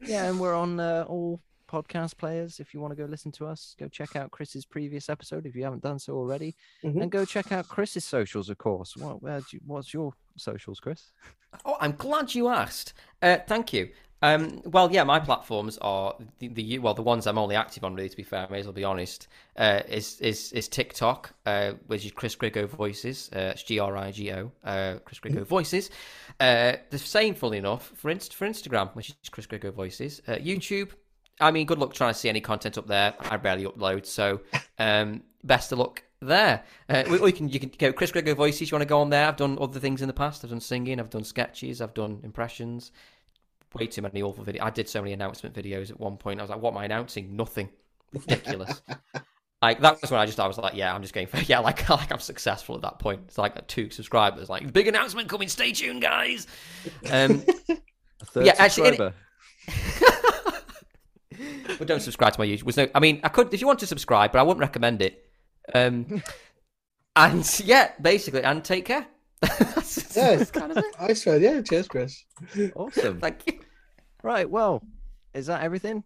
Yeah, and we're on uh, all podcast players. If you want to go listen to us, go check out Chris's previous episode if you haven't done so already, Mhm. and go check out Chris's socials, of course. What, where do you, what's your socials, Chris? Oh, I'm glad you asked. Uh, thank you. Um, well, yeah, my platforms are the, the well, the ones I'm only active on. Really, to be fair, I may as well be honest. Uh, is is is TikTok, uh, which is Chris Grigo Voices. Uh, it's G R I G O. Uh, Chris Grigo Voices. Uh, the same, fully enough, for inst- for Instagram, which is Chris Grigo Voices. Uh, YouTube. I mean, good luck trying to see any content up there. I barely upload, so um, best of luck there. Uh, or you can you can go Chris Grigo voices. You want to go on there? I've done other things in the past. I've done singing. I've done sketches. I've done impressions. Way too many awful videos. I did so many announcement videos at one point. I was like, "What am I announcing? Nothing. Ridiculous." (laughs) like that was when I just I was like, "Yeah, I'm just going for (laughs) yeah." Like (laughs) like I'm successful at that point. It's like two subscribers. Like big announcement coming. Stay tuned, guys. Um, Yeah, actually, subscriber. but don't subscribe to my YouTube. Was no, I mean, I could if you want to subscribe, but I wouldn't recommend it. Um, and yeah, basically, and take care. That's, (laughs) Yeah. that's kind of it. I swear, yeah. Cheers, Chris. Awesome. (laughs) Thank you. right. Well, is that everything?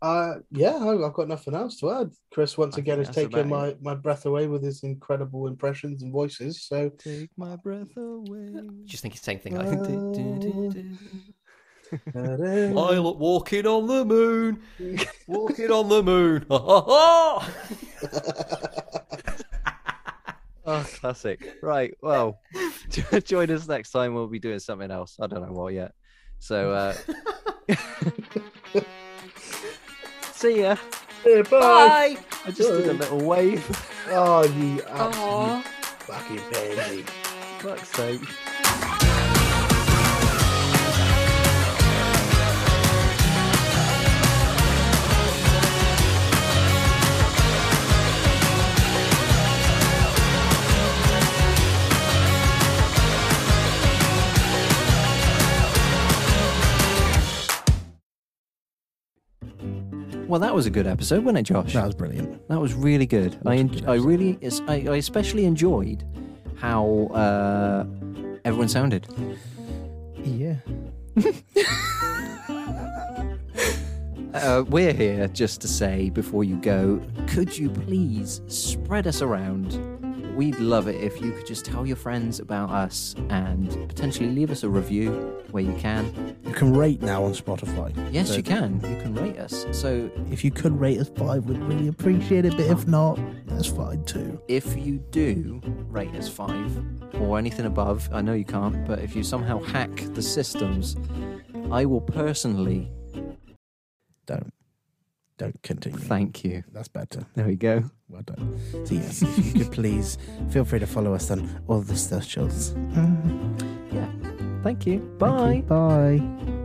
Uh, yeah, I- I've got nothing else to add. Chris once I again think has taken about my, my breath away with his incredible impressions and voices. So Take my breath away. Just think the same thing. Uh, Like, Pilot walking on the moon, (laughs) walking on the moon. Oh, classic. Right. Well, (laughs) join us next time. We'll be doing something else. I don't know what yet. So, uh, (laughs) see ya. Yeah, bye. Bye. I just did a little wave. Oh, you Aw. absolute fucking pansy. Fuck's sake. Well, that was a good episode, wasn't it, Josh? That was brilliant. That was really good. I en- I really I, I especially enjoyed how uh, everyone sounded. Yeah. (laughs) Uh, we're here just to say before you go, could you please spread us around? We'd love it if you could just tell your friends about us and potentially leave us a review where you can. You can rate now on Spotify. Yes, So you can. You can rate us. So If you could rate us five, we'd really appreciate it. But if not, that's fine too. if you do rate us five or anything above, I know you can't, but if you somehow hack the systems, I will personally Don't. Don't continue. thank you. That's better. There we go. Well done. So yes, if you could please feel free to follow us on all the socials. Mm. Yeah. Thank you. Thank Bye. you. Bye.